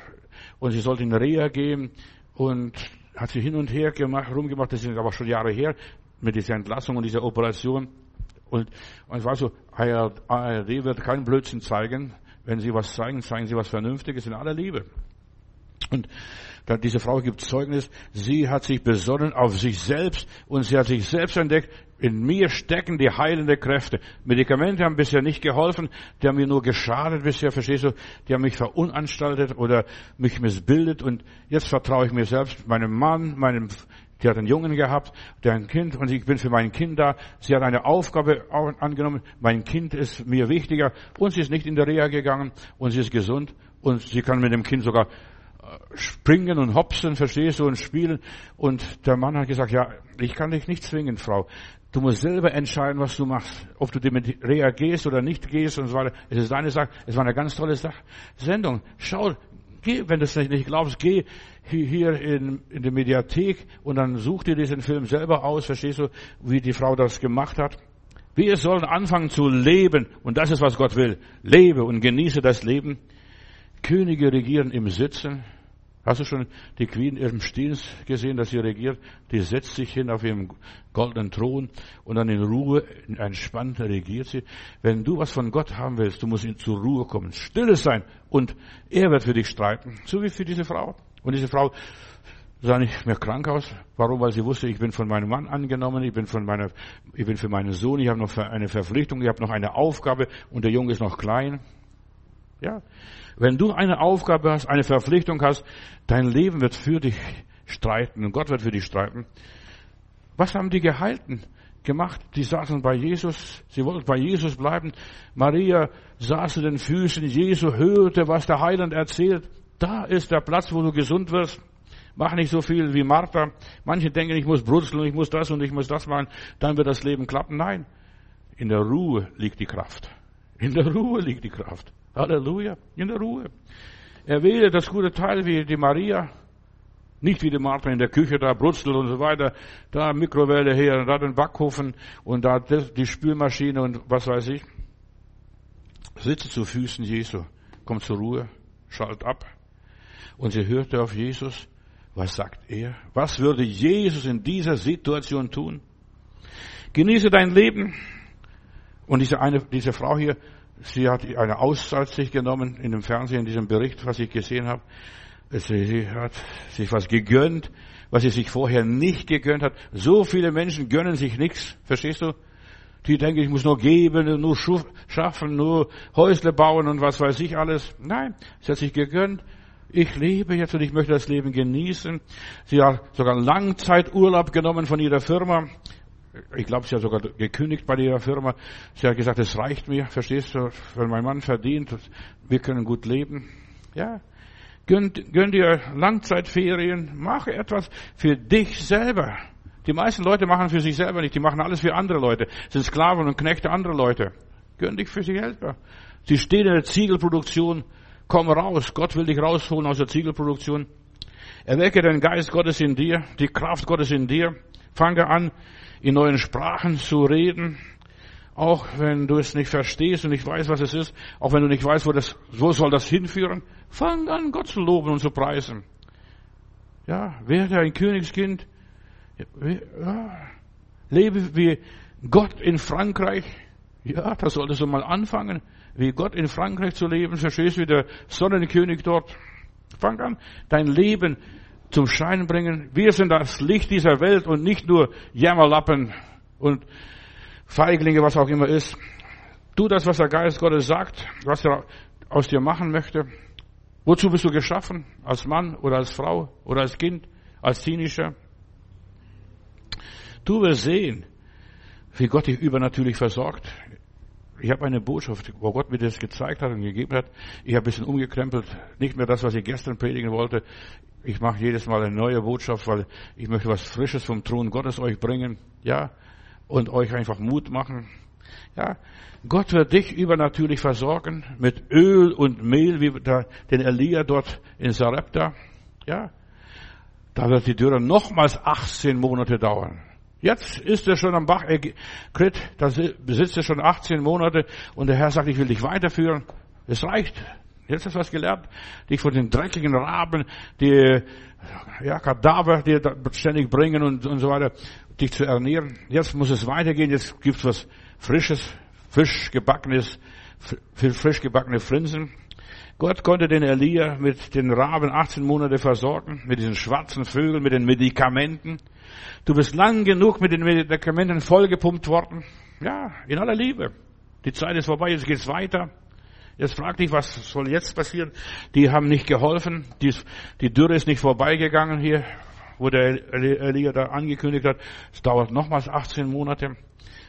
und sie sollte in Reha gehen und hat sie hin und her gemacht, rumgemacht, das sind aber schon Jahre her, mit dieser Entlassung und dieser Operation. Und, und es war so, ARD wird keinen Blödsinn zeigen. Wenn sie was zeigen, zeigen sie was Vernünftiges in aller Liebe. Und diese Frau gibt Zeugnis, sie hat sich besonnen auf sich selbst und sie hat sich selbst entdeckt, in mir stecken die heilende Kräfte. Medikamente haben bisher nicht geholfen, die haben mir nur geschadet bisher, verstehst du? Die haben mich verunanstaltet oder mich missbildet und jetzt vertraue ich mir selbst, meinem Mann, meinem die hat einen Jungen gehabt, der ein Kind, und ich bin für mein Kind da. Sie hat eine Aufgabe angenommen, mein Kind ist mir wichtiger, und sie ist nicht in der Reha gegangen, und sie ist gesund, und sie kann mit dem Kind sogar springen und hopsen, verstehst du, und spielen. Und der Mann hat gesagt, ja, ich kann dich nicht zwingen, Frau. Du musst selber entscheiden, was du machst. Ob du mit Reha gehst oder nicht gehst und so weiter. Es ist deine Sache. Es war eine ganz tolle Sache. Sendung. Schau, geh, wenn du es nicht glaubst, geh hier in, in die Mediathek und dann such dir diesen Film selber aus. Verstehst du, wie die Frau das gemacht hat? Wir sollen anfangen zu leben. Und das ist, was Gott will. Lebe und genieße das Leben. Könige regieren im Sitzen. Hast du schon die Queen im Stehen gesehen, dass sie regiert? Die setzt sich hin auf ihrem goldenen Thron und dann in Ruhe, entspannt regiert sie. Wenn du was von Gott haben willst, du musst zur Ruhe kommen, stille sein und er wird für dich streiten. So wie für diese Frau. Und diese Frau sah nicht mehr krank aus. Warum? Weil sie wusste, ich bin von meinem Mann angenommen, ich bin von meiner, ich bin für meinen Sohn, ich habe noch eine Verpflichtung, ich habe noch eine Aufgabe und der Junge ist noch klein. Ja. Wenn du eine Aufgabe hast, eine Verpflichtung hast, dein Leben wird für dich streiten und Gott wird für dich streiten. Was haben die Gehalten gemacht? Die saßen bei Jesus, sie wollten bei Jesus bleiben. Maria saß zu den Füßen Jesu, hörte, was der Heiland erzählt. Da ist der Platz, wo du gesund wirst. Mach nicht so viel wie Martha. Manche denken, ich muss brutzeln, ich muss das und ich muss das machen, dann wird das Leben klappen. Nein, in der Ruhe liegt die Kraft. In der Ruhe liegt die Kraft. Halleluja. In der Ruhe. Er wähle das gute Teil wie die Maria. Nicht wie die Martha in der Küche, da Brutzel und so weiter, da Mikrowelle her, da den Backofen und da die Spülmaschine und was weiß ich. Sitze zu Füßen Jesu, kommt zur Ruhe, schalt ab. Und sie hörte auf Jesus. Was sagt er? Was würde Jesus in dieser Situation tun? Genieße dein Leben. Und diese eine, diese Frau hier, Sie hat eine Auszeit sich genommen in dem Fernsehen, in diesem Bericht, was ich gesehen habe. Sie hat sich was gegönnt, was sie sich vorher nicht gegönnt hat. So viele Menschen gönnen sich nichts, verstehst du? Die denken, ich muss nur geben, nur schaffen, nur Häusle bauen und was weiß ich alles. Nein, sie hat sich gegönnt. Ich lebe jetzt und ich möchte das Leben genießen. Sie hat sogar Langzeiturlaub genommen von ihrer Firma ich glaube, sie hat sogar gekündigt bei ihrer Firma. Sie hat gesagt, es reicht mir, verstehst du, wenn mein Mann verdient, wir können gut leben. Ja, gönn, gönn dir Langzeitferien, mach etwas für dich selber. Die meisten Leute machen für sich selber nicht, die machen alles für andere Leute, sind Sklaven und Knechte anderer Leute. Gönn dich für sich selber. Sie stehen in der Ziegelproduktion, komm raus, Gott will dich rausholen aus der Ziegelproduktion. Erwecke den Geist Gottes in dir, die Kraft Gottes in dir. Fange an, in neuen Sprachen zu reden, auch wenn du es nicht verstehst und nicht weißt, was es ist, auch wenn du nicht weißt, wo, das, wo soll das hinführen, fang an, Gott zu loben und zu preisen. Ja, werde ein Königskind, ja, lebe wie Gott in Frankreich. Ja, da solltest du mal anfangen, wie Gott in Frankreich zu leben. Verstehst du, wie der Sonnenkönig dort. Fang an, dein Leben zum Schein bringen. Wir sind das Licht dieser Welt und nicht nur Jämmerlappen und Feiglinge, was auch immer ist. Tu das, was der Geist Gottes sagt, was er aus dir machen möchte. Wozu bist du geschaffen? Als Mann oder als Frau oder als Kind, als Teenager? Du wirst sehen, wie Gott dich übernatürlich versorgt. Ich habe eine Botschaft, wo Gott mir das gezeigt hat und gegeben hat. Ich habe ein bisschen umgekrempelt. Nicht mehr das, was ich gestern predigen wollte. Ich mache jedes Mal eine neue Botschaft, weil ich möchte was Frisches vom Thron Gottes euch bringen. Ja. Und euch einfach Mut machen. Ja. Gott wird dich übernatürlich versorgen mit Öl und Mehl, wie der, den Elia dort in Sarepta. Ja. Da wird die Dürre nochmals 18 Monate dauern. Jetzt ist er schon am Bach Krit, da besitzt er schon 18 Monate und der Herr sagt, ich will dich weiterführen. Es reicht. Jetzt hast du was gelernt, dich von den dreckigen Raben, die ja, Kadaver, die ständig bringen und, und so weiter, dich zu ernähren. Jetzt muss es weitergehen, jetzt gibt's was Frisches, frisch gebackenes, frisch gebackene Frinsen. Gott konnte den Elia mit den Raben 18 Monate versorgen, mit diesen schwarzen Vögeln, mit den Medikamenten. Du bist lang genug mit den Medikamenten vollgepumpt worden. Ja, in aller Liebe. Die Zeit ist vorbei, jetzt geht's weiter. Jetzt frag dich, was soll jetzt passieren? Die haben nicht geholfen. Die, die Dürre ist nicht vorbeigegangen hier wo der Elia da angekündigt hat, es dauert nochmals 18 Monate.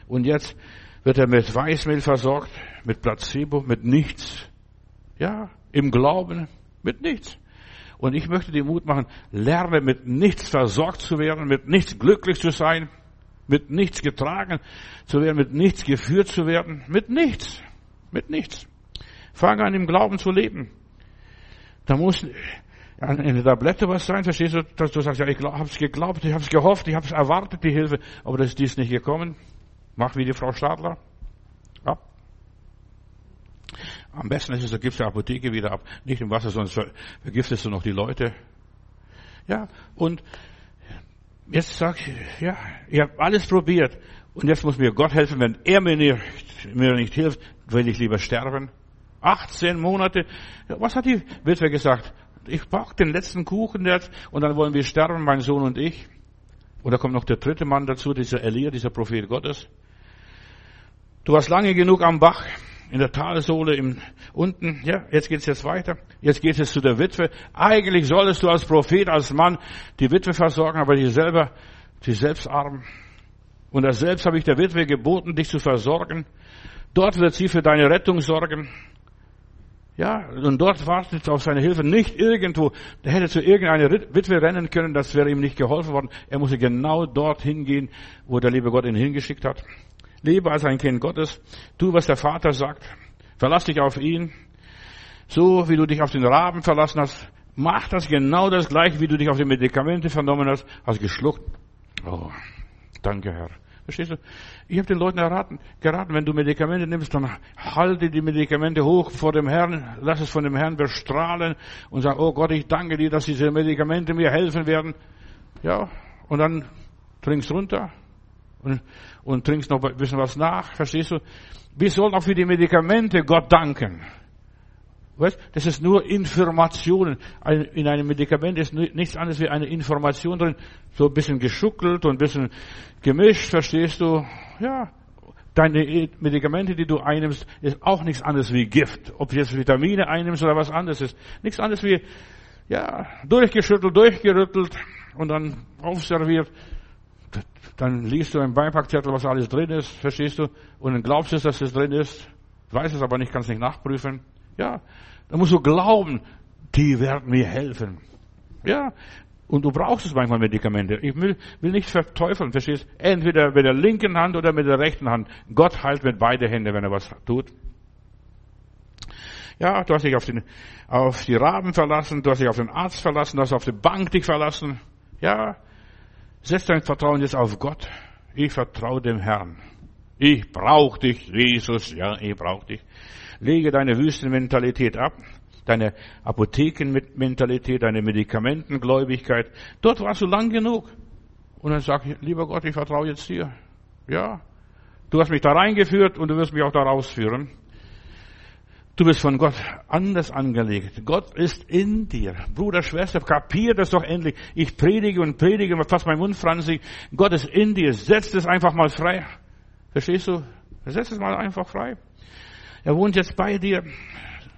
Und jetzt wird er mit Weißmehl versorgt, mit Placebo, mit nichts. Ja, im Glauben, mit nichts. Und ich möchte dir Mut machen, lerne mit nichts versorgt zu werden, mit nichts glücklich zu sein, mit nichts getragen zu werden, mit nichts geführt zu werden, mit nichts, mit nichts. Fange an, im Glauben zu leben. Da muss in der Tablette was sein, verstehst du, dass du sagst, ja, ich habe es geglaubt, ich habe es gehofft, ich habe es erwartet, die Hilfe, aber das ist dies nicht gekommen. Mach wie die Frau Stadler. Ab. Am besten ist es, du gibst die Apotheke wieder ab. Nicht im Wasser, sonst vergiftest du noch die Leute. Ja, und jetzt sag ich, ja, ich habe alles probiert. Und jetzt muss mir Gott helfen. Wenn er mir nicht, mir nicht hilft, will ich lieber sterben. 18 Monate. Was hat die Witwe gesagt? Ich brauche den letzten Kuchen jetzt und dann wollen wir sterben, mein Sohn und ich. Und da kommt noch der dritte Mann dazu, dieser Elia, dieser Prophet Gottes. Du warst lange genug am Bach, in der Talsohle im, unten. Ja, jetzt geht's jetzt weiter. Jetzt geht es zu der Witwe. Eigentlich solltest du als Prophet, als Mann die Witwe versorgen, aber die selber, die selbst arm. Und das selbst habe ich der Witwe geboten, dich zu versorgen. Dort wird sie für deine Rettung sorgen. Ja, und dort wartet auf seine Hilfe nicht irgendwo. Der hätte zu irgendeiner Witwe rennen können, das wäre ihm nicht geholfen worden. Er musste genau dorthin gehen, wo der liebe Gott ihn hingeschickt hat. Lebe als ein Kind Gottes. Tu, was der Vater sagt. Verlass dich auf ihn. So wie du dich auf den Raben verlassen hast, mach das genau das gleiche, wie du dich auf die Medikamente vernommen hast, hast geschluckt. Oh, danke Herr. Verstehst du? Ich habe den Leuten erraten, geraten, wenn du Medikamente nimmst, dann halte die Medikamente hoch vor dem Herrn, lass es von dem Herrn bestrahlen und sag, oh Gott, ich danke dir, dass diese Medikamente mir helfen werden. Ja, und dann trinkst runter und, und trinkst noch ein bisschen was nach, verstehst du? Wir sollen auch für die Medikamente Gott danken. Das ist nur Informationen. In einem Medikament ist nichts anderes wie eine Information drin. So ein bisschen geschuckelt und ein bisschen gemischt, verstehst du? Ja. Deine Medikamente, die du einnimmst, ist auch nichts anderes wie Gift. Ob du jetzt Vitamine einnimmst oder was anderes ist. Nichts anderes wie, ja, durchgeschüttelt, durchgerüttelt und dann aufserviert. Dann liest du im Beipackzettel, was alles drin ist, verstehst du? Und dann glaubst du, dass es drin ist. Weiß es aber nicht, kannst nicht nachprüfen. Ja, da musst du glauben, die werden mir helfen. Ja, und du brauchst es manchmal Medikamente. Ich will, will nicht verteufeln, verstehst? Entweder mit der linken Hand oder mit der rechten Hand. Gott heilt mit beide Hände, wenn er was tut. Ja, du hast dich auf, den, auf die Raben verlassen, du hast dich auf den Arzt verlassen, du hast auf die Bank dich verlassen. Ja, setz dein Vertrauen jetzt auf Gott. Ich vertraue dem Herrn. Ich brauche dich, Jesus. Ja, ich brauche dich. Lege deine Wüstenmentalität ab, deine Apothekenmentalität, deine Medikamentengläubigkeit. Dort warst du lang genug. Und dann sag ich, lieber Gott, ich vertraue jetzt dir. Ja. Du hast mich da reingeführt und du wirst mich auch da rausführen. Du bist von Gott anders angelegt. Gott ist in dir. Bruder, Schwester, kapier das doch endlich. Ich predige und predige fast mein Mund franzig. Gott ist in dir. Setz es einfach mal frei. Verstehst du? Setz es mal einfach frei. Er wohnt jetzt bei dir.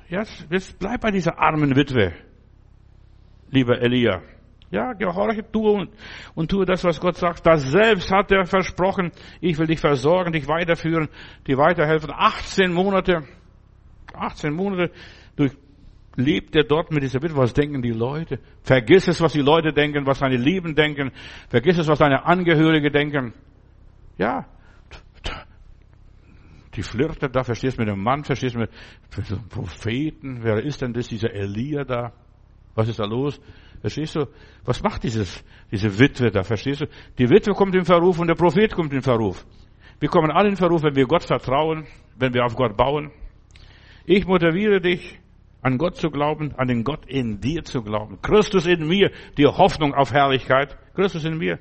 Jetzt, bleib bei dieser armen Witwe, lieber Elia. Ja, gehorche, tu und, und tue das, was Gott sagt. Das selbst hat er versprochen. Ich will dich versorgen, dich weiterführen, dir weiterhelfen. 18 Monate, 18 Monate durch lebt er dort mit dieser Witwe. Was denken die Leute? Vergiss es, was die Leute denken, was deine Lieben denken. Vergiss es, was deine Angehörige denken. Ja, die flirtet da, verstehst du, mit einem Mann, verstehst du, mit, einem Propheten. Wer ist denn das, dieser Elia da? Was ist da los? Verstehst du? Was macht dieses, diese Witwe da? Verstehst du? Die Witwe kommt in Verruf und der Prophet kommt in Verruf. Wir kommen alle in Verruf, wenn wir Gott vertrauen, wenn wir auf Gott bauen. Ich motiviere dich, an Gott zu glauben, an den Gott in dir zu glauben. Christus in mir, die Hoffnung auf Herrlichkeit. Christus in mir.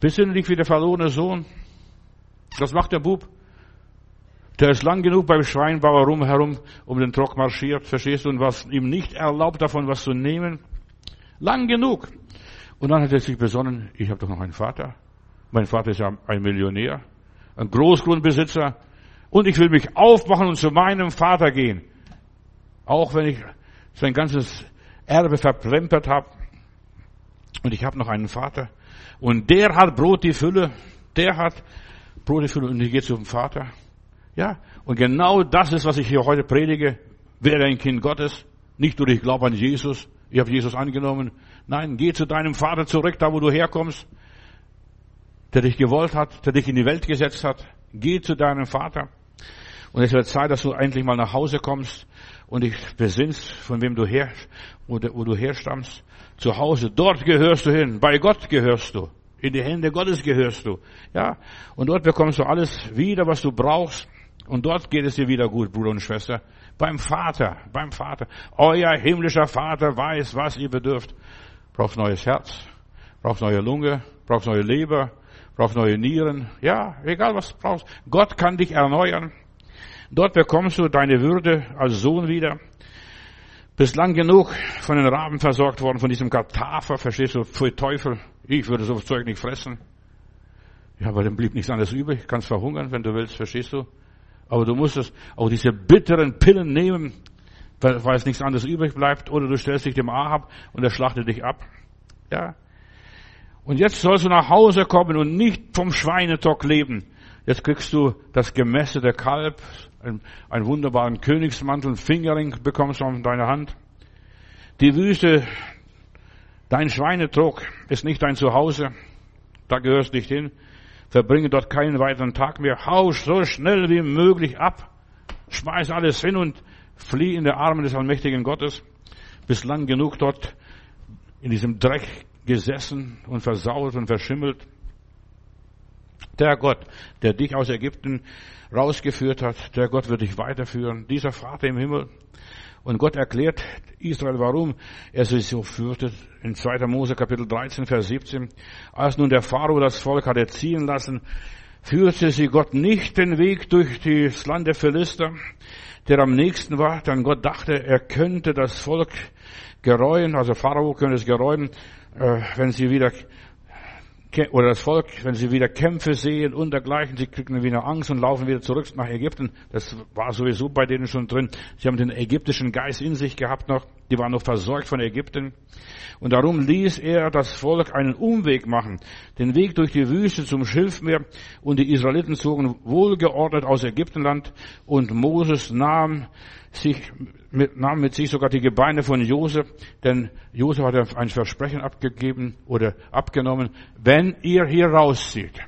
Besinne dich wie der verlorene Sohn. Das macht der Bub. Der ist lang genug beim Schweinbauer rumherum um den Trock marschiert, verstehst du, und was ihm nicht erlaubt, davon was zu nehmen. Lang genug. Und dann hat er sich besonnen, ich habe doch noch einen Vater. Mein Vater ist ja ein Millionär, ein Großgrundbesitzer. Und ich will mich aufmachen und zu meinem Vater gehen. Auch wenn ich sein ganzes Erbe verplempert habe. Und ich habe noch einen Vater. Und der hat Brot die Fülle. Der hat Brot die Fülle und ich gehe zum Vater. Ja, und genau das ist, was ich hier heute predige. Werde ein Kind Gottes. Nicht nur ich glaube an Jesus. Ich habe Jesus angenommen. Nein, geh zu deinem Vater zurück, da wo du herkommst. Der dich gewollt hat, der dich in die Welt gesetzt hat. Geh zu deinem Vater. Und es wird Zeit, dass du endlich mal nach Hause kommst und dich besinnst, von wem du her, wo du herstammst. Zu Hause, dort gehörst du hin. Bei Gott gehörst du. In die Hände Gottes gehörst du. Ja. Und dort bekommst du alles wieder, was du brauchst. Und dort geht es dir wieder gut, Bruder und Schwester. Beim Vater, beim Vater. Euer himmlischer Vater weiß, was ihr bedürft. Braucht neues Herz, braucht neue Lunge, braucht neue Leber, braucht neue Nieren. Ja, egal was du brauchst. Gott kann dich erneuern. Dort bekommst du deine Würde als Sohn wieder. Bist lang genug von den Raben versorgt worden, von diesem Katafer, verstehst du, pfui Teufel, ich würde so Zeug nicht fressen. Ja, aber dann blieb nichts anderes übrig, kannst verhungern, wenn du willst, verstehst du? Aber du musstest auch diese bitteren Pillen nehmen, weil es nichts anderes übrig bleibt, oder du stellst dich dem Ahab und er schlachtet dich ab. Ja. Und jetzt sollst du nach Hause kommen und nicht vom Schweinetock leben. Jetzt kriegst du das gemästete Kalb, einen, einen wunderbaren Königsmantel, einen Fingerring bekommst du auf deine Hand. Die Wüste, dein Schweinetrog ist nicht dein Zuhause. Da gehörst du nicht hin. Verbringe dort keinen weiteren Tag mehr. Hau so schnell wie möglich ab. Schmeiß alles hin und flieh in der Arme des allmächtigen Gottes. Bist lang genug dort in diesem Dreck gesessen und versaut und verschimmelt. Der Gott, der dich aus Ägypten rausgeführt hat, der Gott wird dich weiterführen. Dieser Vater im Himmel. Und Gott erklärt Israel, warum er sie so führte. In 2. Mose Kapitel 13, Vers 17. Als nun der Pharao das Volk hatte ziehen lassen, führte sie Gott nicht den Weg durch das Land der Philister, der am nächsten war, denn Gott dachte, er könnte das Volk gereuen, also Pharao könnte es gereuen, äh, wenn sie wieder oder das Volk, wenn sie wieder Kämpfe sehen und dergleichen, sie kriegen wieder Angst und laufen wieder zurück nach Ägypten. Das war sowieso bei denen schon drin. Sie haben den ägyptischen Geist in sich gehabt noch. Die waren noch versorgt von Ägypten. Und darum ließ er das Volk einen Umweg machen, den Weg durch die Wüste zum Schilfmeer. Und die Israeliten zogen wohlgeordnet aus Ägyptenland. Und Moses nahm sich, nahm mit sich sogar die Gebeine von Josef, denn Josef hat ein Versprechen abgegeben oder abgenommen, wenn ihr hier rauszieht,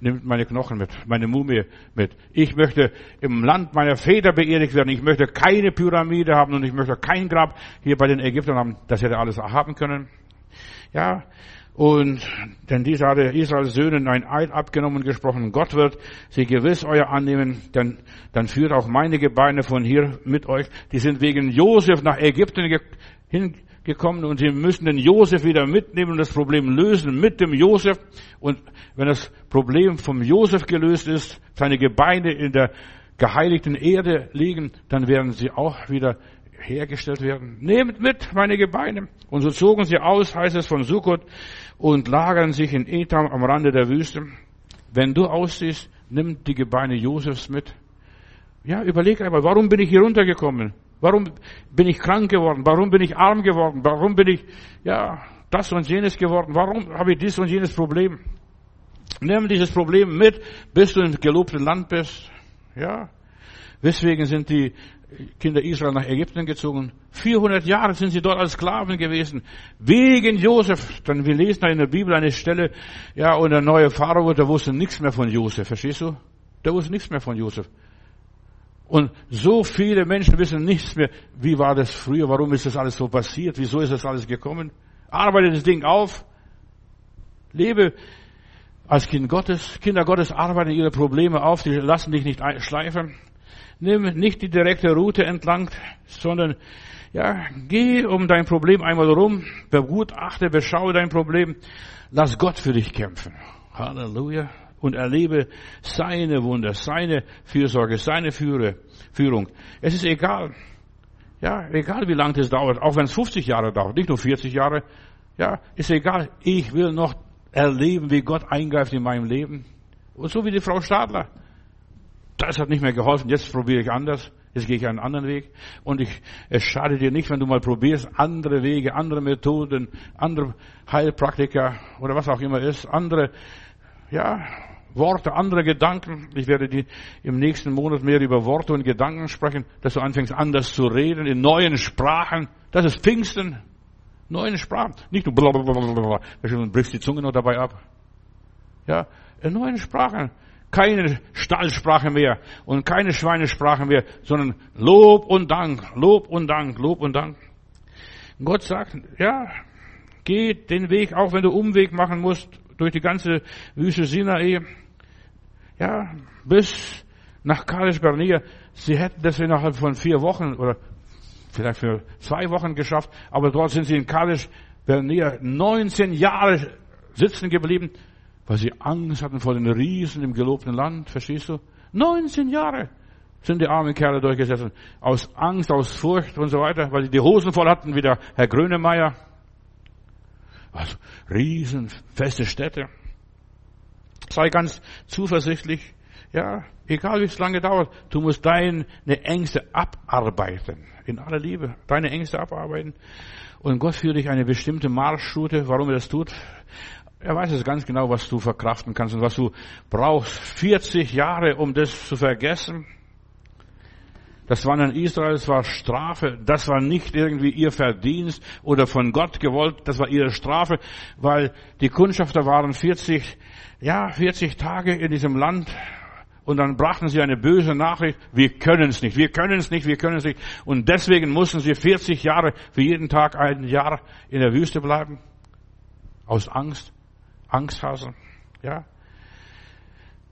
nimmt meine Knochen mit, meine Mumie mit. Ich möchte im Land meiner Väter beerdigt werden. Ich möchte keine Pyramide haben und ich möchte kein Grab hier bei den Ägyptern haben. Das hätte alles haben können. Ja, und denn dieser hatte Israels Söhnen ein Eid abgenommen und gesprochen, Gott wird sie gewiss euer annehmen, denn dann führt auch meine Gebeine von hier mit euch. Die sind wegen Josef nach Ägypten hingekommen und sie müssen den Josef wieder mitnehmen und das Problem lösen mit dem Josef. Und wenn das Problem vom Josef gelöst ist, seine Gebeine in der geheiligten Erde liegen, dann werden sie auch wieder hergestellt werden. Nehmt mit meine Gebeine. Und so zogen sie aus, heißt es von Sukkot, und lagern sich in Etam am Rande der Wüste. Wenn du aussiehst, nimm die Gebeine Josefs mit. Ja, überleg einmal, warum bin ich hier runtergekommen? Warum bin ich krank geworden? Warum bin ich arm geworden? Warum bin ich, ja, das und jenes geworden? Warum habe ich dies und jenes Problem? Nimm dieses Problem mit, bis du im gelobten Land bist. Ja. Weswegen sind die Kinder Israel nach Ägypten gezogen. 400 Jahre sind sie dort als Sklaven gewesen. Wegen Josef. Dann wir lesen da in der Bibel eine Stelle, ja, und der neue Pharao, der wusste nichts mehr von Josef. Verstehst du? Der wusste nichts mehr von Josef. Und so viele Menschen wissen nichts mehr. Wie war das früher? Warum ist das alles so passiert? Wieso ist das alles gekommen? Arbeite das Ding auf. Lebe als Kind Gottes. Kinder Gottes arbeiten ihre Probleme auf. Die lassen dich nicht schleifen. Nimm nicht die direkte Route entlang, sondern ja, geh um dein Problem einmal rum, begutachte, beschaue dein Problem, lass Gott für dich kämpfen. Halleluja. Und erlebe seine Wunder, seine Fürsorge, seine Führung. Es ist egal. Ja, egal wie lange das dauert, auch wenn es 50 Jahre dauert, nicht nur 40 Jahre. Ja, ist egal. Ich will noch erleben, wie Gott eingreift in meinem Leben. Und so wie die Frau Stadler. Das hat nicht mehr geholfen, jetzt probiere ich anders. Jetzt gehe ich einen anderen Weg. Und ich, es schadet dir nicht, wenn du mal probierst, andere Wege, andere Methoden, andere Heilpraktiker oder was auch immer ist, andere, ja, Worte, andere Gedanken. Ich werde die im nächsten Monat mehr über Worte und Gedanken sprechen, dass du anfängst anders zu reden in neuen Sprachen. Das ist Pfingsten. Neuen Sprachen. Nicht nur blablabla. Du brichst die Zunge noch dabei ab. Ja, in neuen Sprachen. Keine Stallsprache mehr und keine Schweinesprache mehr, sondern Lob und Dank, Lob und Dank, Lob und Dank. Gott sagt, ja, geh den Weg, auch wenn du Umweg machen musst, durch die ganze Wüste Sinai, ja, bis nach Kadesh Barnea. Sie hätten das innerhalb von vier Wochen oder vielleicht für zwei Wochen geschafft, aber dort sind sie in Kadesh Barnea 19 Jahre sitzen geblieben weil sie Angst hatten vor den Riesen im gelobten Land, verstehst du? 19 Jahre sind die armen Kerle durchgesetzt. Aus Angst, aus Furcht und so weiter, weil sie die Hosen voll hatten, wie der Herr Grönemeyer. Also, riesenfeste Städte. Sei ganz zuversichtlich. Ja, egal wie es lange dauert, du musst deine Ängste abarbeiten. In aller Liebe. Deine Ängste abarbeiten. Und Gott führt dich eine bestimmte Marschroute. Warum er das tut, er weiß es ganz genau, was du verkraften kannst und was du brauchst. 40 Jahre, um das zu vergessen. Das war in Israel, das war Strafe. Das war nicht irgendwie ihr Verdienst oder von Gott gewollt. Das war ihre Strafe, weil die Kundschafter waren 40, ja, 40 Tage in diesem Land. Und dann brachten sie eine böse Nachricht. Wir können es nicht, wir können es nicht, wir können es nicht. Und deswegen mussten sie 40 Jahre für jeden Tag ein Jahr in der Wüste bleiben. Aus Angst. Angsthase. Ja.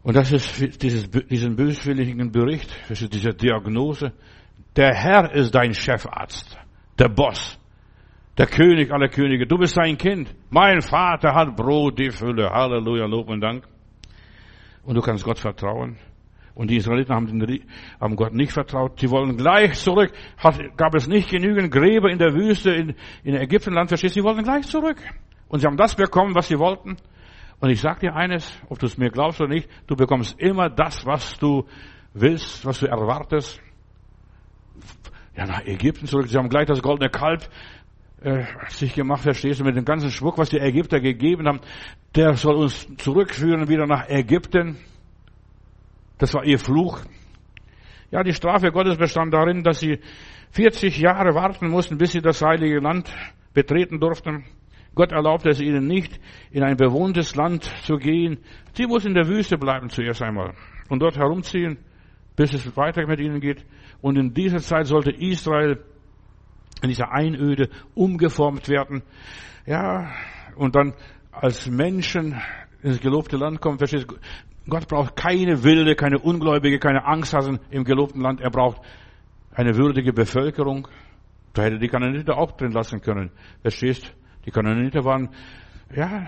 Und das ist dieses, diesen böswilligen Bericht, das ist diese Diagnose. Der Herr ist dein Chefarzt, der Boss, der König aller Könige. Du bist sein Kind. Mein Vater hat Brot, die Fülle. Halleluja, Lob und Dank. Und du kannst Gott vertrauen. Und die Israeliten haben, den, haben Gott nicht vertraut. Sie wollen gleich zurück. Hat, gab es nicht genügend Gräber in der Wüste, in, in Ägyptenland, verstehst du? Sie wollten gleich zurück. Und sie haben das bekommen, was sie wollten. Und ich sage dir eines, ob du es mir glaubst oder nicht, du bekommst immer das, was du willst, was du erwartest. Ja, nach Ägypten zurück. Sie haben gleich das goldene Kalb äh, sich gemacht, verstehst du, mit dem ganzen Schmuck, was die Ägypter gegeben haben. Der soll uns zurückführen wieder nach Ägypten. Das war ihr Fluch. Ja, die Strafe Gottes bestand darin, dass sie 40 Jahre warten mussten, bis sie das heilige Land betreten durften. Gott erlaubt es ihnen nicht, in ein bewohntes Land zu gehen. Sie muss in der Wüste bleiben zuerst einmal und dort herumziehen, bis es weiter mit ihnen geht. Und in dieser Zeit sollte Israel in dieser Einöde umgeformt werden. Ja, und dann als Menschen ins gelobte Land kommen. Verstehst du? Gott braucht keine Wilde, keine Ungläubige, keine Angsthasen im gelobten Land. Er braucht eine würdige Bevölkerung. Da hätte die Kananiter auch drin lassen können. Verstehst? Die Kanoniter waren, ja,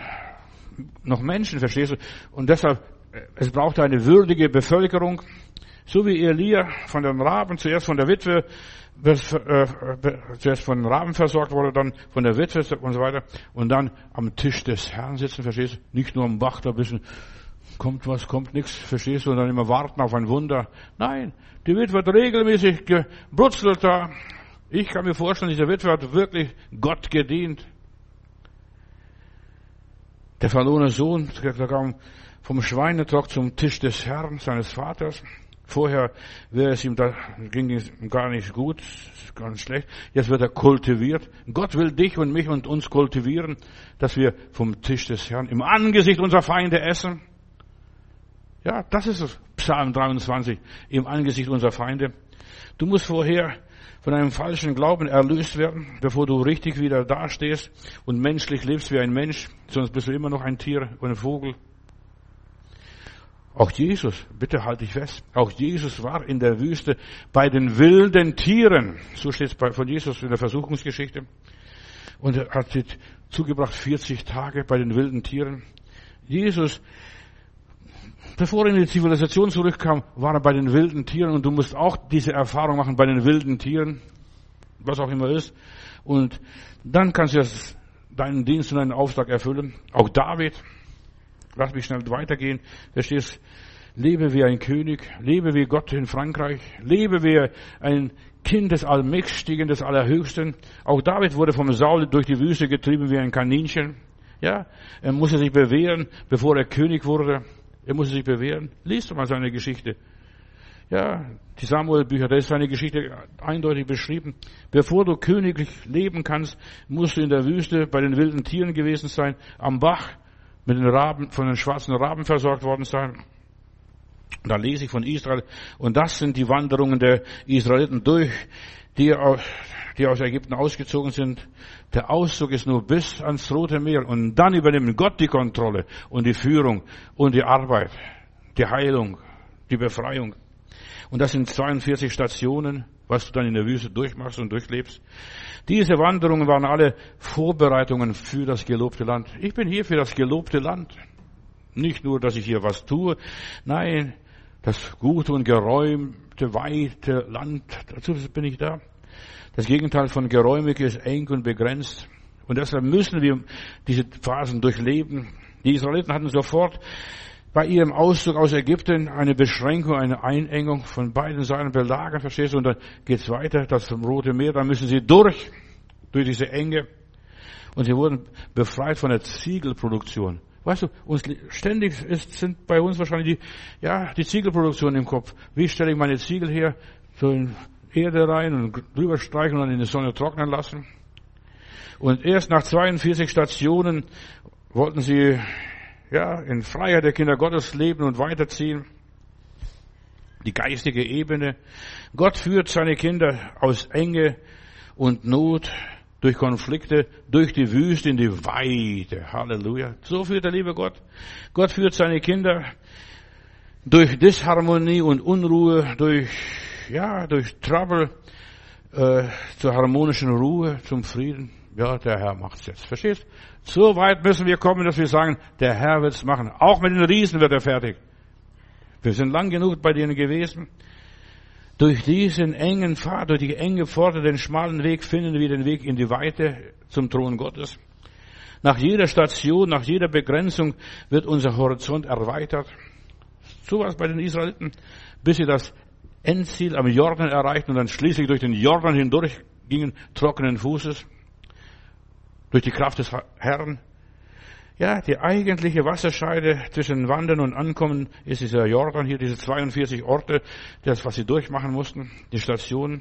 noch Menschen, verstehst du? Und deshalb, äh, es brauchte eine würdige Bevölkerung. So wie Elia von den Raben, zuerst von der Witwe, äh, zuerst von den Raben versorgt wurde, dann von der Witwe und so weiter. Und dann am Tisch des Herrn sitzen, verstehst du? Nicht nur am Bach da bisschen, kommt was, kommt nichts, verstehst du? Und dann immer warten auf ein Wunder. Nein, die Witwe wird regelmäßig gebrutzelt da. Ich kann mir vorstellen, diese Witwe hat wirklich Gott gedient. Der verlorene Sohn kam vom Schweinetrock zum Tisch des Herrn, seines Vaters. Vorher wäre es ihm da, ging es gar nicht gut, ganz schlecht. Jetzt wird er kultiviert. Gott will dich und mich und uns kultivieren, dass wir vom Tisch des Herrn im Angesicht unserer Feinde essen. Ja, das ist es. Psalm 23. Im Angesicht unserer Feinde. Du musst vorher von einem falschen Glauben erlöst werden, bevor du richtig wieder dastehst und menschlich lebst wie ein Mensch, sonst bist du immer noch ein Tier und ein Vogel. Auch Jesus, bitte halte dich fest, auch Jesus war in der Wüste bei den wilden Tieren. So steht es von Jesus in der Versuchungsgeschichte. Und er hat zugebracht 40 Tage bei den wilden Tieren. Jesus Bevor er in die Zivilisation zurückkam, war er bei den wilden Tieren und du musst auch diese Erfahrung machen bei den wilden Tieren, was auch immer ist. Und dann kannst du deinen Dienst und deinen Auftrag erfüllen. Auch David, lass mich schnell weitergehen, da steht lebe wie ein König, lebe wie Gott in Frankreich, lebe wie ein Kind des Allmächtigen, des Allerhöchsten. Auch David wurde vom Saul durch die Wüste getrieben wie ein Kaninchen. Ja, er musste sich bewähren, bevor er König wurde. Er musste sich bewähren. Doch mal seine Geschichte. Ja, die Samuel-Bücher, da ist seine Geschichte eindeutig beschrieben. Bevor du königlich leben kannst, musst du in der Wüste bei den wilden Tieren gewesen sein, am Bach mit den Raben, von den schwarzen Raben versorgt worden sein. Da lese ich von Israel. Und das sind die Wanderungen der Israeliten durch, die aus Ägypten ausgezogen sind. Der Auszug ist nur bis ans Rote Meer. Und dann übernimmt Gott die Kontrolle und die Führung und die Arbeit, die Heilung, die Befreiung. Und das sind 42 Stationen, was du dann in der Wüste durchmachst und durchlebst. Diese Wanderungen waren alle Vorbereitungen für das gelobte Land. Ich bin hier für das gelobte Land. Nicht nur, dass ich hier was tue. Nein, das gute und geräumte, weite Land, dazu bin ich da. Das Gegenteil von geräumig ist eng und begrenzt. Und deshalb müssen wir diese Phasen durchleben. Die Israeliten hatten sofort bei ihrem Auszug aus Ägypten eine Beschränkung, eine Einengung von beiden Seiten belagert, verstehst du? Und dann geht's weiter, das Rote Meer, da müssen sie durch, durch diese Enge. Und sie wurden befreit von der Ziegelproduktion. Weißt du, uns ständig ist, sind bei uns wahrscheinlich die, ja, die Ziegelproduktion im Kopf. Wie stelle ich meine Ziegel her? So in Erde rein und drüber streichen und dann in die Sonne trocknen lassen. Und erst nach 42 Stationen wollten sie ja, in Freiheit der Kinder Gottes leben und weiterziehen. Die geistige Ebene. Gott führt seine Kinder aus Enge und Not durch Konflikte, durch die Wüste in die Weite. Halleluja. So führt der liebe Gott. Gott führt seine Kinder durch Disharmonie und Unruhe, durch, ja, durch Trouble, äh, zur harmonischen Ruhe, zum Frieden. Ja, der Herr macht's jetzt. Verstehst? So weit müssen wir kommen, dass wir sagen, der Herr wird's machen. Auch mit den Riesen wird er fertig. Wir sind lang genug bei denen gewesen. Durch diesen engen Pfad, durch die enge Pforte, den schmalen Weg finden wir den Weg in die Weite zum Thron Gottes. Nach jeder Station, nach jeder Begrenzung wird unser Horizont erweitert. So war es bei den Israeliten, bis sie das Endziel am Jordan erreichten und dann schließlich durch den Jordan hindurch gingen, trockenen Fußes durch die Kraft des Herrn. Ja, die eigentliche Wasserscheide zwischen Wandern und Ankommen ist dieser Jordan hier, diese 42 Orte, das, was sie durchmachen mussten, die Stationen.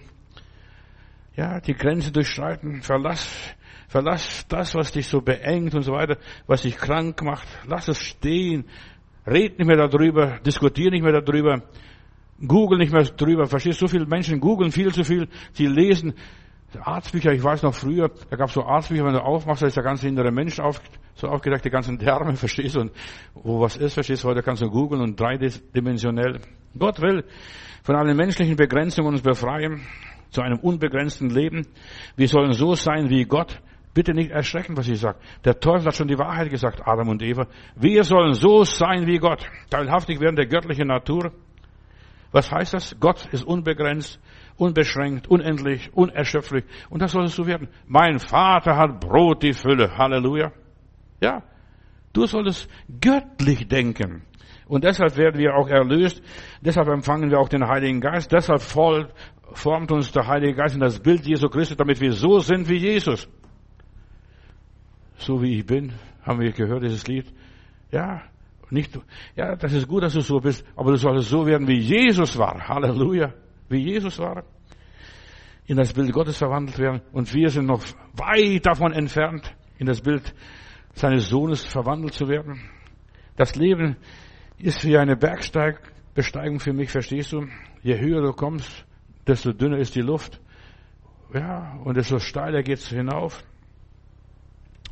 Ja, die Grenze durchschreiten, verlass, verlass das, was dich so beengt und so weiter, was dich krank macht, lass es stehen, red nicht mehr darüber, diskutier nicht mehr darüber, google nicht mehr darüber, verstehst, so viele Menschen googeln viel zu viel, sie lesen, Arztbücher, ich weiß noch früher, da gab es so Arztbücher, wenn du aufmachst, da ist der ganze innere Mensch auf, so aufgedeckt, die ganzen Därme, *laughs* verstehst du, und wo was ist, verstehst du, heute kannst du googeln und dreidimensionell. Gott will von allen menschlichen Begrenzungen uns befreien, zu einem unbegrenzten Leben. Wir sollen so sein wie Gott. Bitte nicht erschrecken, was ich sage. Der Teufel hat schon die Wahrheit gesagt, Adam und Eva. Wir sollen so sein wie Gott. Teilhaftig werden der göttlichen Natur. Was heißt das? Gott ist unbegrenzt unbeschränkt, unendlich, unerschöpflich. Und das soll es so werden. Mein Vater hat Brot die Fülle. Halleluja. Ja. Du solltest göttlich denken. Und deshalb werden wir auch erlöst. Deshalb empfangen wir auch den Heiligen Geist. Deshalb formt uns der Heilige Geist in das Bild Jesu Christi, damit wir so sind wie Jesus. So wie ich bin, haben wir gehört, dieses Lied. Ja, nicht, ja, das ist gut, dass du so bist, aber du solltest so werden, wie Jesus war. Halleluja wie Jesus war, in das Bild Gottes verwandelt werden. Und wir sind noch weit davon entfernt, in das Bild seines Sohnes verwandelt zu werden. Das Leben ist wie eine Bergsteigbesteigung für mich, verstehst du? Je höher du kommst, desto dünner ist die Luft. Ja, und desto steiler geht's hinauf.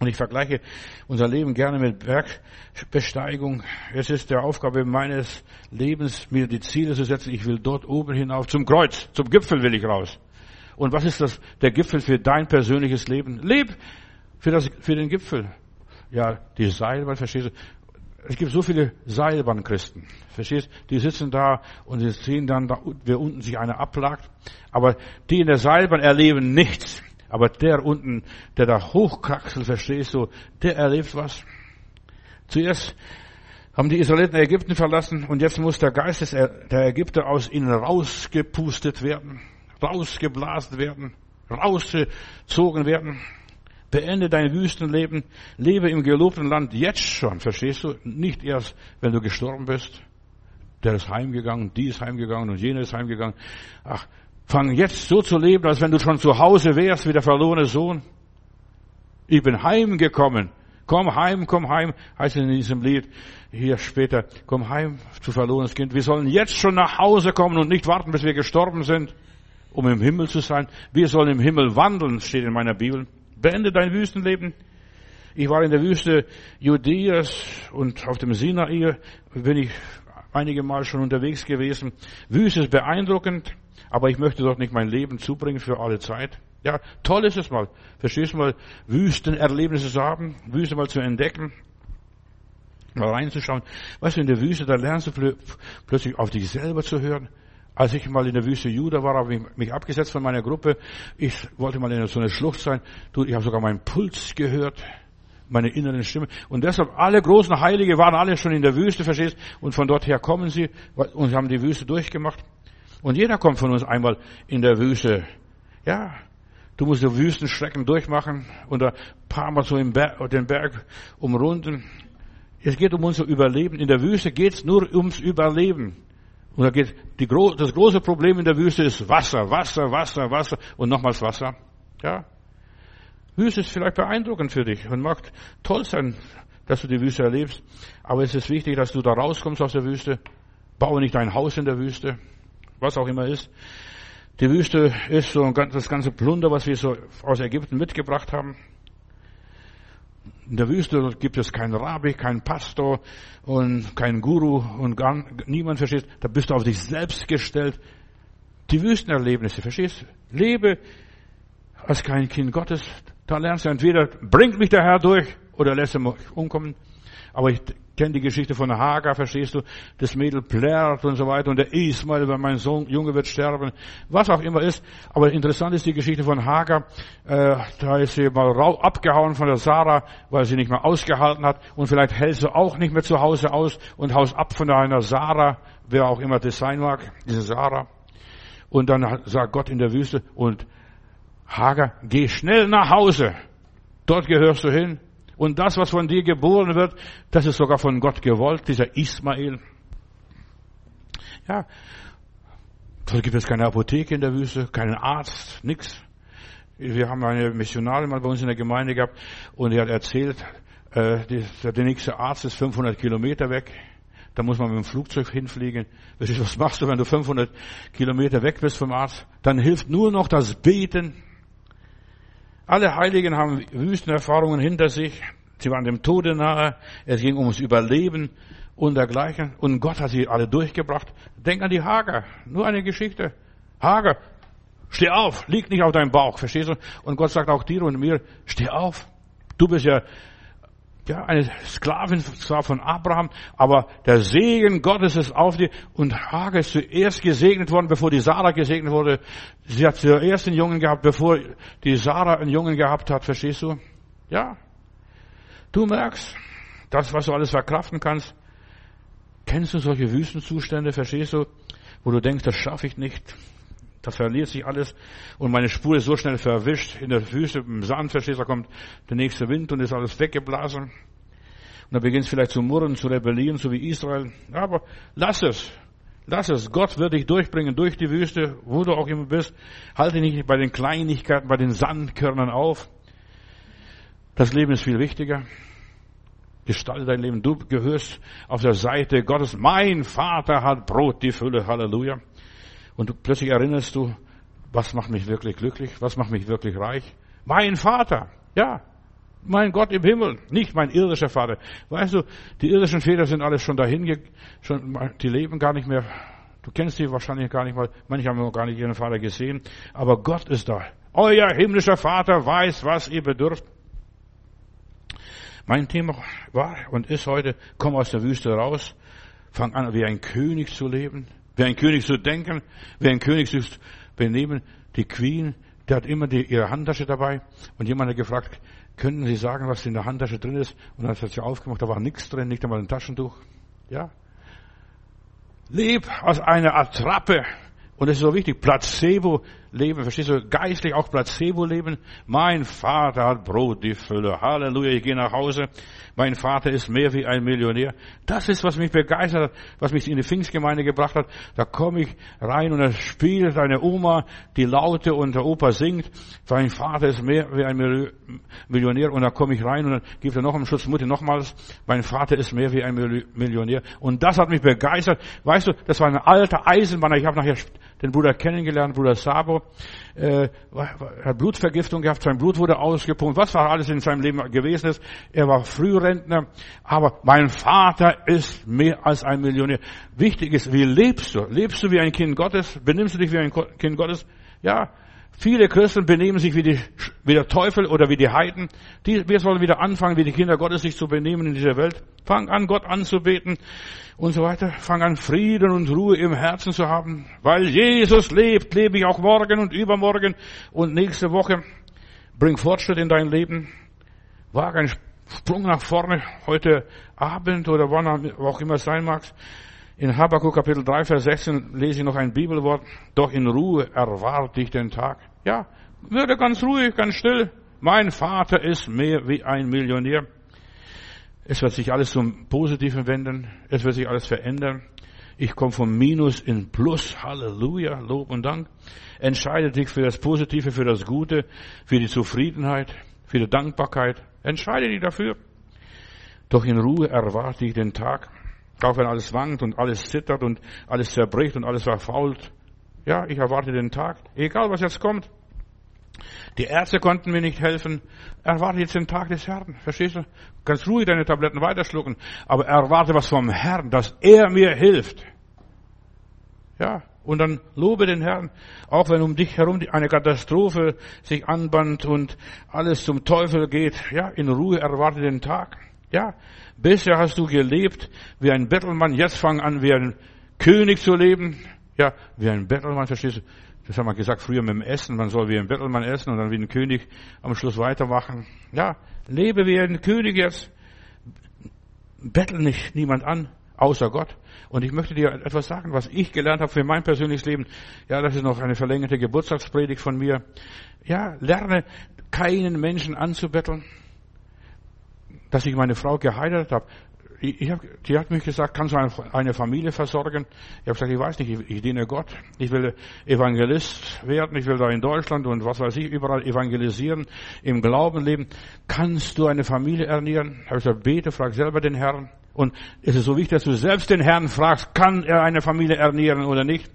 Und ich vergleiche unser Leben gerne mit Bergbesteigung. Es ist der Aufgabe meines Lebens, mir die Ziele zu setzen. Ich will dort oben hinauf zum Kreuz, zum Gipfel will ich raus. Und was ist das, der Gipfel für dein persönliches Leben? Leb für, das, für den Gipfel. Ja, die Seilbahn, verstehst du? Es gibt so viele Seilbahnchristen, verstehst? Die sitzen da und sie sehen dann, wer unten sich einer abplagt. Aber die in der Seilbahn erleben nichts. Aber der unten, der da hochkraxelt, verstehst du, der erlebt was. Zuerst haben die Israeliten Ägypten verlassen und jetzt muss der Geist der Ägypter aus ihnen rausgepustet werden, rausgeblasen werden, rausgezogen werden. Beende dein Wüstenleben, lebe im gelobten Land jetzt schon, verstehst du? Nicht erst, wenn du gestorben bist. Der ist heimgegangen, die ist heimgegangen und jene ist heimgegangen. Ach, fang jetzt so zu leben, als wenn du schon zu Hause wärst wie der verlorene Sohn. Ich bin heimgekommen. Komm heim, komm heim, heißt es in diesem Lied hier später. Komm heim, zu verlorenes Kind. Wir sollen jetzt schon nach Hause kommen und nicht warten, bis wir gestorben sind, um im Himmel zu sein. Wir sollen im Himmel wandeln, steht in meiner Bibel. Beende dein Wüstenleben. Ich war in der Wüste Judäas und auf dem Sinai bin ich einige Mal schon unterwegs gewesen. Wüste ist beeindruckend, aber ich möchte dort nicht mein Leben zubringen für alle Zeit. Ja, toll ist es mal. Verstehst du mal, Wüstenerlebnisse zu haben, Wüste mal zu entdecken, mal reinzuschauen. Weißt du, in der Wüste, da lernst du plötzlich auf dich selber zu hören. Als ich mal in der Wüste Juda war, habe ich mich abgesetzt von meiner Gruppe. Ich wollte mal in so einer Schlucht sein. Du, ich habe sogar meinen Puls gehört, meine inneren Stimme. Und deshalb, alle großen Heilige waren alle schon in der Wüste, verstehst Und von dort her kommen sie und haben die Wüste durchgemacht. Und jeder kommt von uns einmal in der Wüste. Ja, Du musst die Wüstenstrecken durchmachen und ein paar Mal so Berg, den Berg umrunden. Es geht um unser Überleben. In der Wüste geht es nur ums Überleben. Und da geht die, das große Problem in der Wüste ist Wasser, Wasser, Wasser, Wasser und nochmals Wasser. Ja. Wüste ist vielleicht beeindruckend für dich und mag toll sein, dass du die Wüste erlebst. Aber es ist wichtig, dass du da rauskommst aus der Wüste. Baue nicht ein Haus in der Wüste. Was auch immer ist. Die Wüste ist so das ganze Plunder, was wir so aus Ägypten mitgebracht haben. In der Wüste gibt es keinen Rabbi, keinen Pastor und keinen Guru und gar niemand versteht. Da bist du auf dich selbst gestellt. Die Wüstenerlebnisse, verstehst? du? Lebe als kein Kind Gottes. Da lernst du entweder, bringt mich der Herr durch oder lässt er mich umkommen. Aber ich kenne die Geschichte von Hagar, verstehst du? Das Mädel plärrt und so weiter und der Ismael, wenn mein Sohn, Junge wird sterben, was auch immer ist. Aber interessant ist die Geschichte von Hagar. Äh, da ist sie mal abgehauen von der Sarah, weil sie nicht mehr ausgehalten hat. Und vielleicht hält sie auch nicht mehr zu Hause aus und haust ab von einer Sarah, wer auch immer das sein mag, diese Sarah. Und dann sagt Gott in der Wüste, und Hagar, geh schnell nach Hause. Dort gehörst du hin. Und das, was von dir geboren wird, das ist sogar von Gott gewollt, dieser Ismael. Ja, da gibt es keine Apotheke in der Wüste, keinen Arzt, nix. Wir haben eine Missionarin mal bei uns in der Gemeinde gehabt und die hat erzählt, äh, der nächste Arzt ist 500 Kilometer weg. Da muss man mit dem Flugzeug hinfliegen. Was machst du, wenn du 500 Kilometer weg bist vom Arzt? Dann hilft nur noch das Beten. Alle Heiligen haben Wüstenerfahrungen hinter sich. Sie waren dem Tode nahe. Es ging ums Überleben und dergleichen. Und Gott hat sie alle durchgebracht. Denk an die Hager. Nur eine Geschichte. Hager, steh auf. Lieg nicht auf deinem Bauch. Verstehst du? Und Gott sagt auch dir und mir, steh auf. Du bist ja ja, eine Sklavin zwar von Abraham, aber der Segen Gottes ist auf dir. Und Hagar ist zuerst gesegnet worden, bevor die Sarah gesegnet wurde. Sie hat zuerst einen Jungen gehabt, bevor die Sarah einen Jungen gehabt hat. Verstehst du? Ja. Du merkst, das, was du alles verkraften kannst. Kennst du solche Wüstenzustände? Verstehst du? Wo du denkst, das schaffe ich nicht. Da verliert sich alles und meine Spur ist so schnell verwischt in der Wüste, im Sand, verstehst da kommt der nächste Wind und ist alles weggeblasen. Und dann beginnt es vielleicht zu murren, zu rebellieren, so wie Israel. Aber lass es. Lass es. Gott wird dich durchbringen durch die Wüste, wo du auch immer bist. Halte nicht bei den Kleinigkeiten, bei den Sandkörnern auf. Das Leben ist viel wichtiger. Gestalte dein Leben. Du gehörst auf der Seite Gottes. Mein Vater hat Brot, die Fülle. Halleluja. Und plötzlich erinnerst du, was macht mich wirklich glücklich? Was macht mich wirklich reich? Mein Vater. Ja. Mein Gott im Himmel. Nicht mein irdischer Vater. Weißt du, die irdischen Väter sind alle schon dahin, schon, die leben gar nicht mehr. Du kennst die wahrscheinlich gar nicht mal. Manche haben noch gar nicht ihren Vater gesehen. Aber Gott ist da. Euer himmlischer Vater weiß, was ihr bedürft. Mein Thema war und ist heute, komm aus der Wüste raus, fang an, wie ein König zu leben, Wer ein König zu denken, wer ein König zu benehmen, die Queen, der hat immer die, ihre Handtasche dabei. Und jemand hat gefragt, könnten Sie sagen, was in der Handtasche drin ist? Und dann hat sie aufgemacht, da war nichts drin, nicht einmal ein Taschentuch. Ja. Leb als eine Attrappe. Und es ist so wichtig, Placebo leben, verstehst du, geistlich auch Placebo leben. Mein Vater hat Brot, die Fülle. Halleluja, ich gehe nach Hause. Mein Vater ist mehr wie ein Millionär. Das ist, was mich begeistert hat, was mich in die Pfingstgemeinde gebracht hat. Da komme ich rein und da spielt eine Oma die Laute und der Opa singt. Mein Vater ist mehr wie ein Millionär. Und da komme ich rein und dann gibt er noch einen Schutz Mutter nochmals. Mein Vater ist mehr wie ein Millionär. Und das hat mich begeistert. Weißt du, das war ein alter Eisenbahner. Ich habe nachher den Bruder kennengelernt, Bruder Sabo, äh, hat Blutvergiftung gehabt, sein Blut wurde ausgepumpt, was war alles in seinem Leben gewesen ist. Er war Frührentner, aber mein Vater ist mehr als ein Millionär. Wichtig ist, wie lebst du? Lebst du wie ein Kind Gottes? Benimmst du dich wie ein Kind Gottes? Ja, Viele Christen benehmen sich wie, die, wie der Teufel oder wie die Heiden. Die, wir sollen wieder anfangen, wie die Kinder Gottes sich zu benehmen in dieser Welt. Fang an, Gott anzubeten und so weiter. Fang an, Frieden und Ruhe im Herzen zu haben. Weil Jesus lebt, lebe ich auch morgen und übermorgen und nächste Woche. Bring Fortschritt in dein Leben. Wage einen Sprung nach vorne heute Abend oder wann auch immer es sein mag. In Habakkuk Kapitel 3, Vers 16 lese ich noch ein Bibelwort. Doch in Ruhe erwarte ich den Tag. Ja, würde ganz ruhig, ganz still. Mein Vater ist mehr wie ein Millionär. Es wird sich alles zum Positiven wenden. Es wird sich alles verändern. Ich komme vom Minus in Plus. Halleluja, Lob und Dank. Entscheide dich für das Positive, für das Gute, für die Zufriedenheit, für die Dankbarkeit. Entscheide dich dafür. Doch in Ruhe erwarte ich den Tag. Auch wenn alles wankt und alles zittert und alles zerbricht und alles verfault. Ja, ich erwarte den Tag. Egal was jetzt kommt. Die Ärzte konnten mir nicht helfen. Erwarte jetzt den Tag des Herrn. Verstehst du? Ganz ruhig deine Tabletten weiterschlucken. Aber erwarte was vom Herrn, dass er mir hilft. Ja. Und dann lobe den Herrn. Auch wenn um dich herum eine Katastrophe sich anband und alles zum Teufel geht. Ja, in Ruhe erwarte den Tag. Ja. Bisher hast du gelebt wie ein Bettelmann. Jetzt fang an, wie ein König zu leben. Ja, wie ein Bettelmann, verstehst du? Das haben wir gesagt früher mit dem Essen. Man soll wie ein Bettelmann essen und dann wie ein König am Schluss weitermachen. Ja, lebe wie ein König jetzt. Bettel nicht niemand an, außer Gott. Und ich möchte dir etwas sagen, was ich gelernt habe für mein persönliches Leben. Ja, das ist noch eine verlängerte Geburtstagspredigt von mir. Ja, lerne keinen Menschen anzubetteln. Dass ich meine Frau geheiratet habe, ich hab, die hat mich gesagt, kannst du eine Familie versorgen? Ich habe gesagt, ich weiß nicht, ich, ich, diene Gott. Ich will Evangelist werden, ich will da in Deutschland und was weiß ich, überall evangelisieren, im Glauben leben. Kannst du eine Familie ernähren? Habe ich gesagt, bete, frag selber den Herrn. Und es ist so wichtig, dass du selbst den Herrn fragst, kann er eine Familie ernähren oder nicht?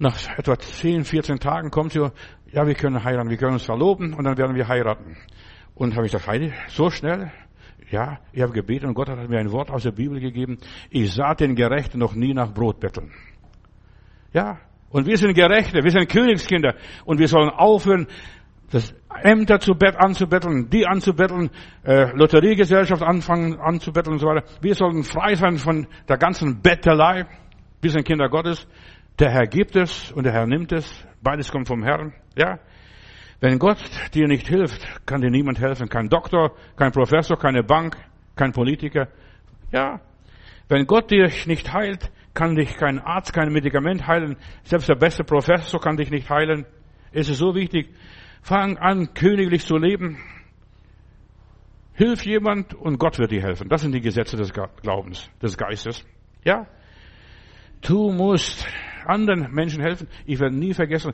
Nach etwa 10, 14 Tagen kommt sie, ja, wir können heiraten, wir können uns verloben und dann werden wir heiraten. Und habe ich gesagt, Heidi, so schnell? Ja, ich habe gebetet und Gott hat mir ein Wort aus der Bibel gegeben. Ich sah den Gerechten noch nie nach Brot betteln. Ja, und wir sind Gerechte, wir sind Königskinder und wir sollen aufhören, das Ämter zu Bett anzubetteln, die anzubetteln, äh, Lotteriegesellschaft anfangen anzubetteln und so weiter. Wir sollen frei sein von der ganzen Bettelei. Wir sind Kinder Gottes. Der Herr gibt es und der Herr nimmt es. Beides kommt vom Herrn. Ja, wenn Gott dir nicht hilft, kann dir niemand helfen. Kein Doktor, kein Professor, keine Bank, kein Politiker. Ja. Wenn Gott dich nicht heilt, kann dich kein Arzt, kein Medikament heilen. Selbst der beste Professor kann dich nicht heilen. Es ist so wichtig. Fang an, königlich zu leben. Hilf jemand und Gott wird dir helfen. Das sind die Gesetze des Glaubens, des Geistes. Ja. Du musst anderen Menschen helfen. Ich werde nie vergessen,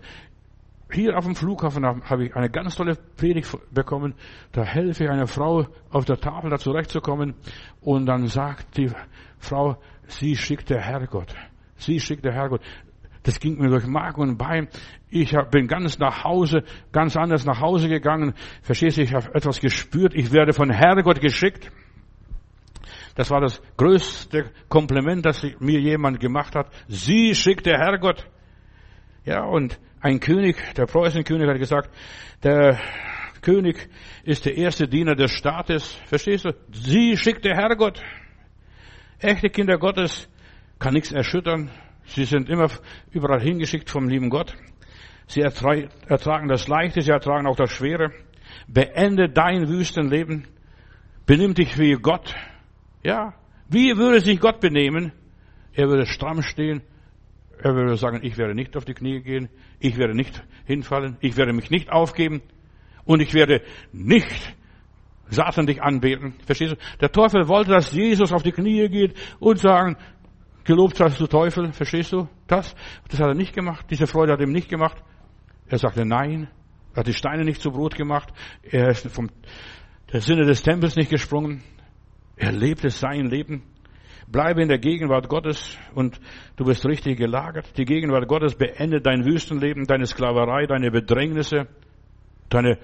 hier auf dem Flughafen habe ich eine ganz tolle Predigt bekommen. Da helfe ich einer Frau auf der Tafel da zurechtzukommen. Und dann sagt die Frau, sie schickt der Herrgott. Sie schickt der Herrgott. Das ging mir durch Mark und Bein. Ich bin ganz nach Hause, ganz anders nach Hause gegangen. Verstehst du, ich habe etwas gespürt. Ich werde von Herrgott geschickt. Das war das größte Kompliment, das mir jemand gemacht hat. Sie schickt der Herrgott. Ja, und ein König, der Preußenkönig hat gesagt, der König ist der erste Diener des Staates. Verstehst du? Sie schickt der Herrgott. Echte Kinder Gottes kann nichts erschüttern. Sie sind immer überall hingeschickt vom lieben Gott. Sie ertragen das Leichte, sie ertragen auch das Schwere. Beende dein Wüstenleben. Benimm dich wie Gott. Ja, Wie würde sich Gott benehmen? Er würde stramm stehen. Er würde sagen, ich werde nicht auf die Knie gehen. Ich werde nicht hinfallen. Ich werde mich nicht aufgeben. Und ich werde nicht Satan dich anbeten. Verstehst du? Der Teufel wollte, dass Jesus auf die Knie geht und sagen, gelobt seist du Teufel. Verstehst du das? Das hat er nicht gemacht. Diese Freude hat er ihm nicht gemacht. Er sagte nein. Er hat die Steine nicht zu Brot gemacht. Er ist vom der Sinne des Tempels nicht gesprungen. Er lebte sein Leben. Bleibe in der Gegenwart Gottes und du bist richtig gelagert. Die Gegenwart Gottes beendet dein Wüstenleben, deine Sklaverei, deine Bedrängnisse, deine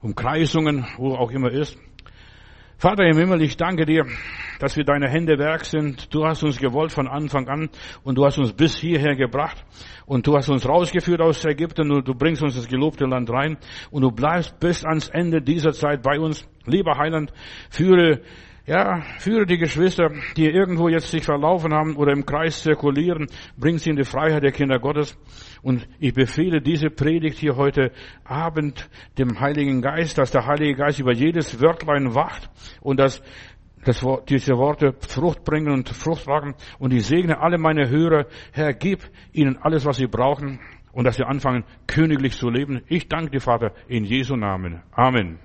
Umkreisungen, wo auch immer ist. Vater im Himmel, ich danke dir, dass wir deine Hände Werk sind. Du hast uns gewollt von Anfang an und du hast uns bis hierher gebracht und du hast uns rausgeführt aus Ägypten und du bringst uns das gelobte Land rein und du bleibst bis ans Ende dieser Zeit bei uns. Lieber Heiland, führe ja, führe die Geschwister, die irgendwo jetzt sich verlaufen haben oder im Kreis zirkulieren, bring sie in die Freiheit der Kinder Gottes. Und ich befehle diese Predigt hier heute Abend dem Heiligen Geist, dass der Heilige Geist über jedes Wörtlein wacht und dass das, diese Worte Frucht bringen und Frucht tragen. Und ich segne alle meine Hörer. Herr, gib ihnen alles, was sie brauchen und dass sie anfangen, königlich zu leben. Ich danke dir, Vater, in Jesu Namen. Amen.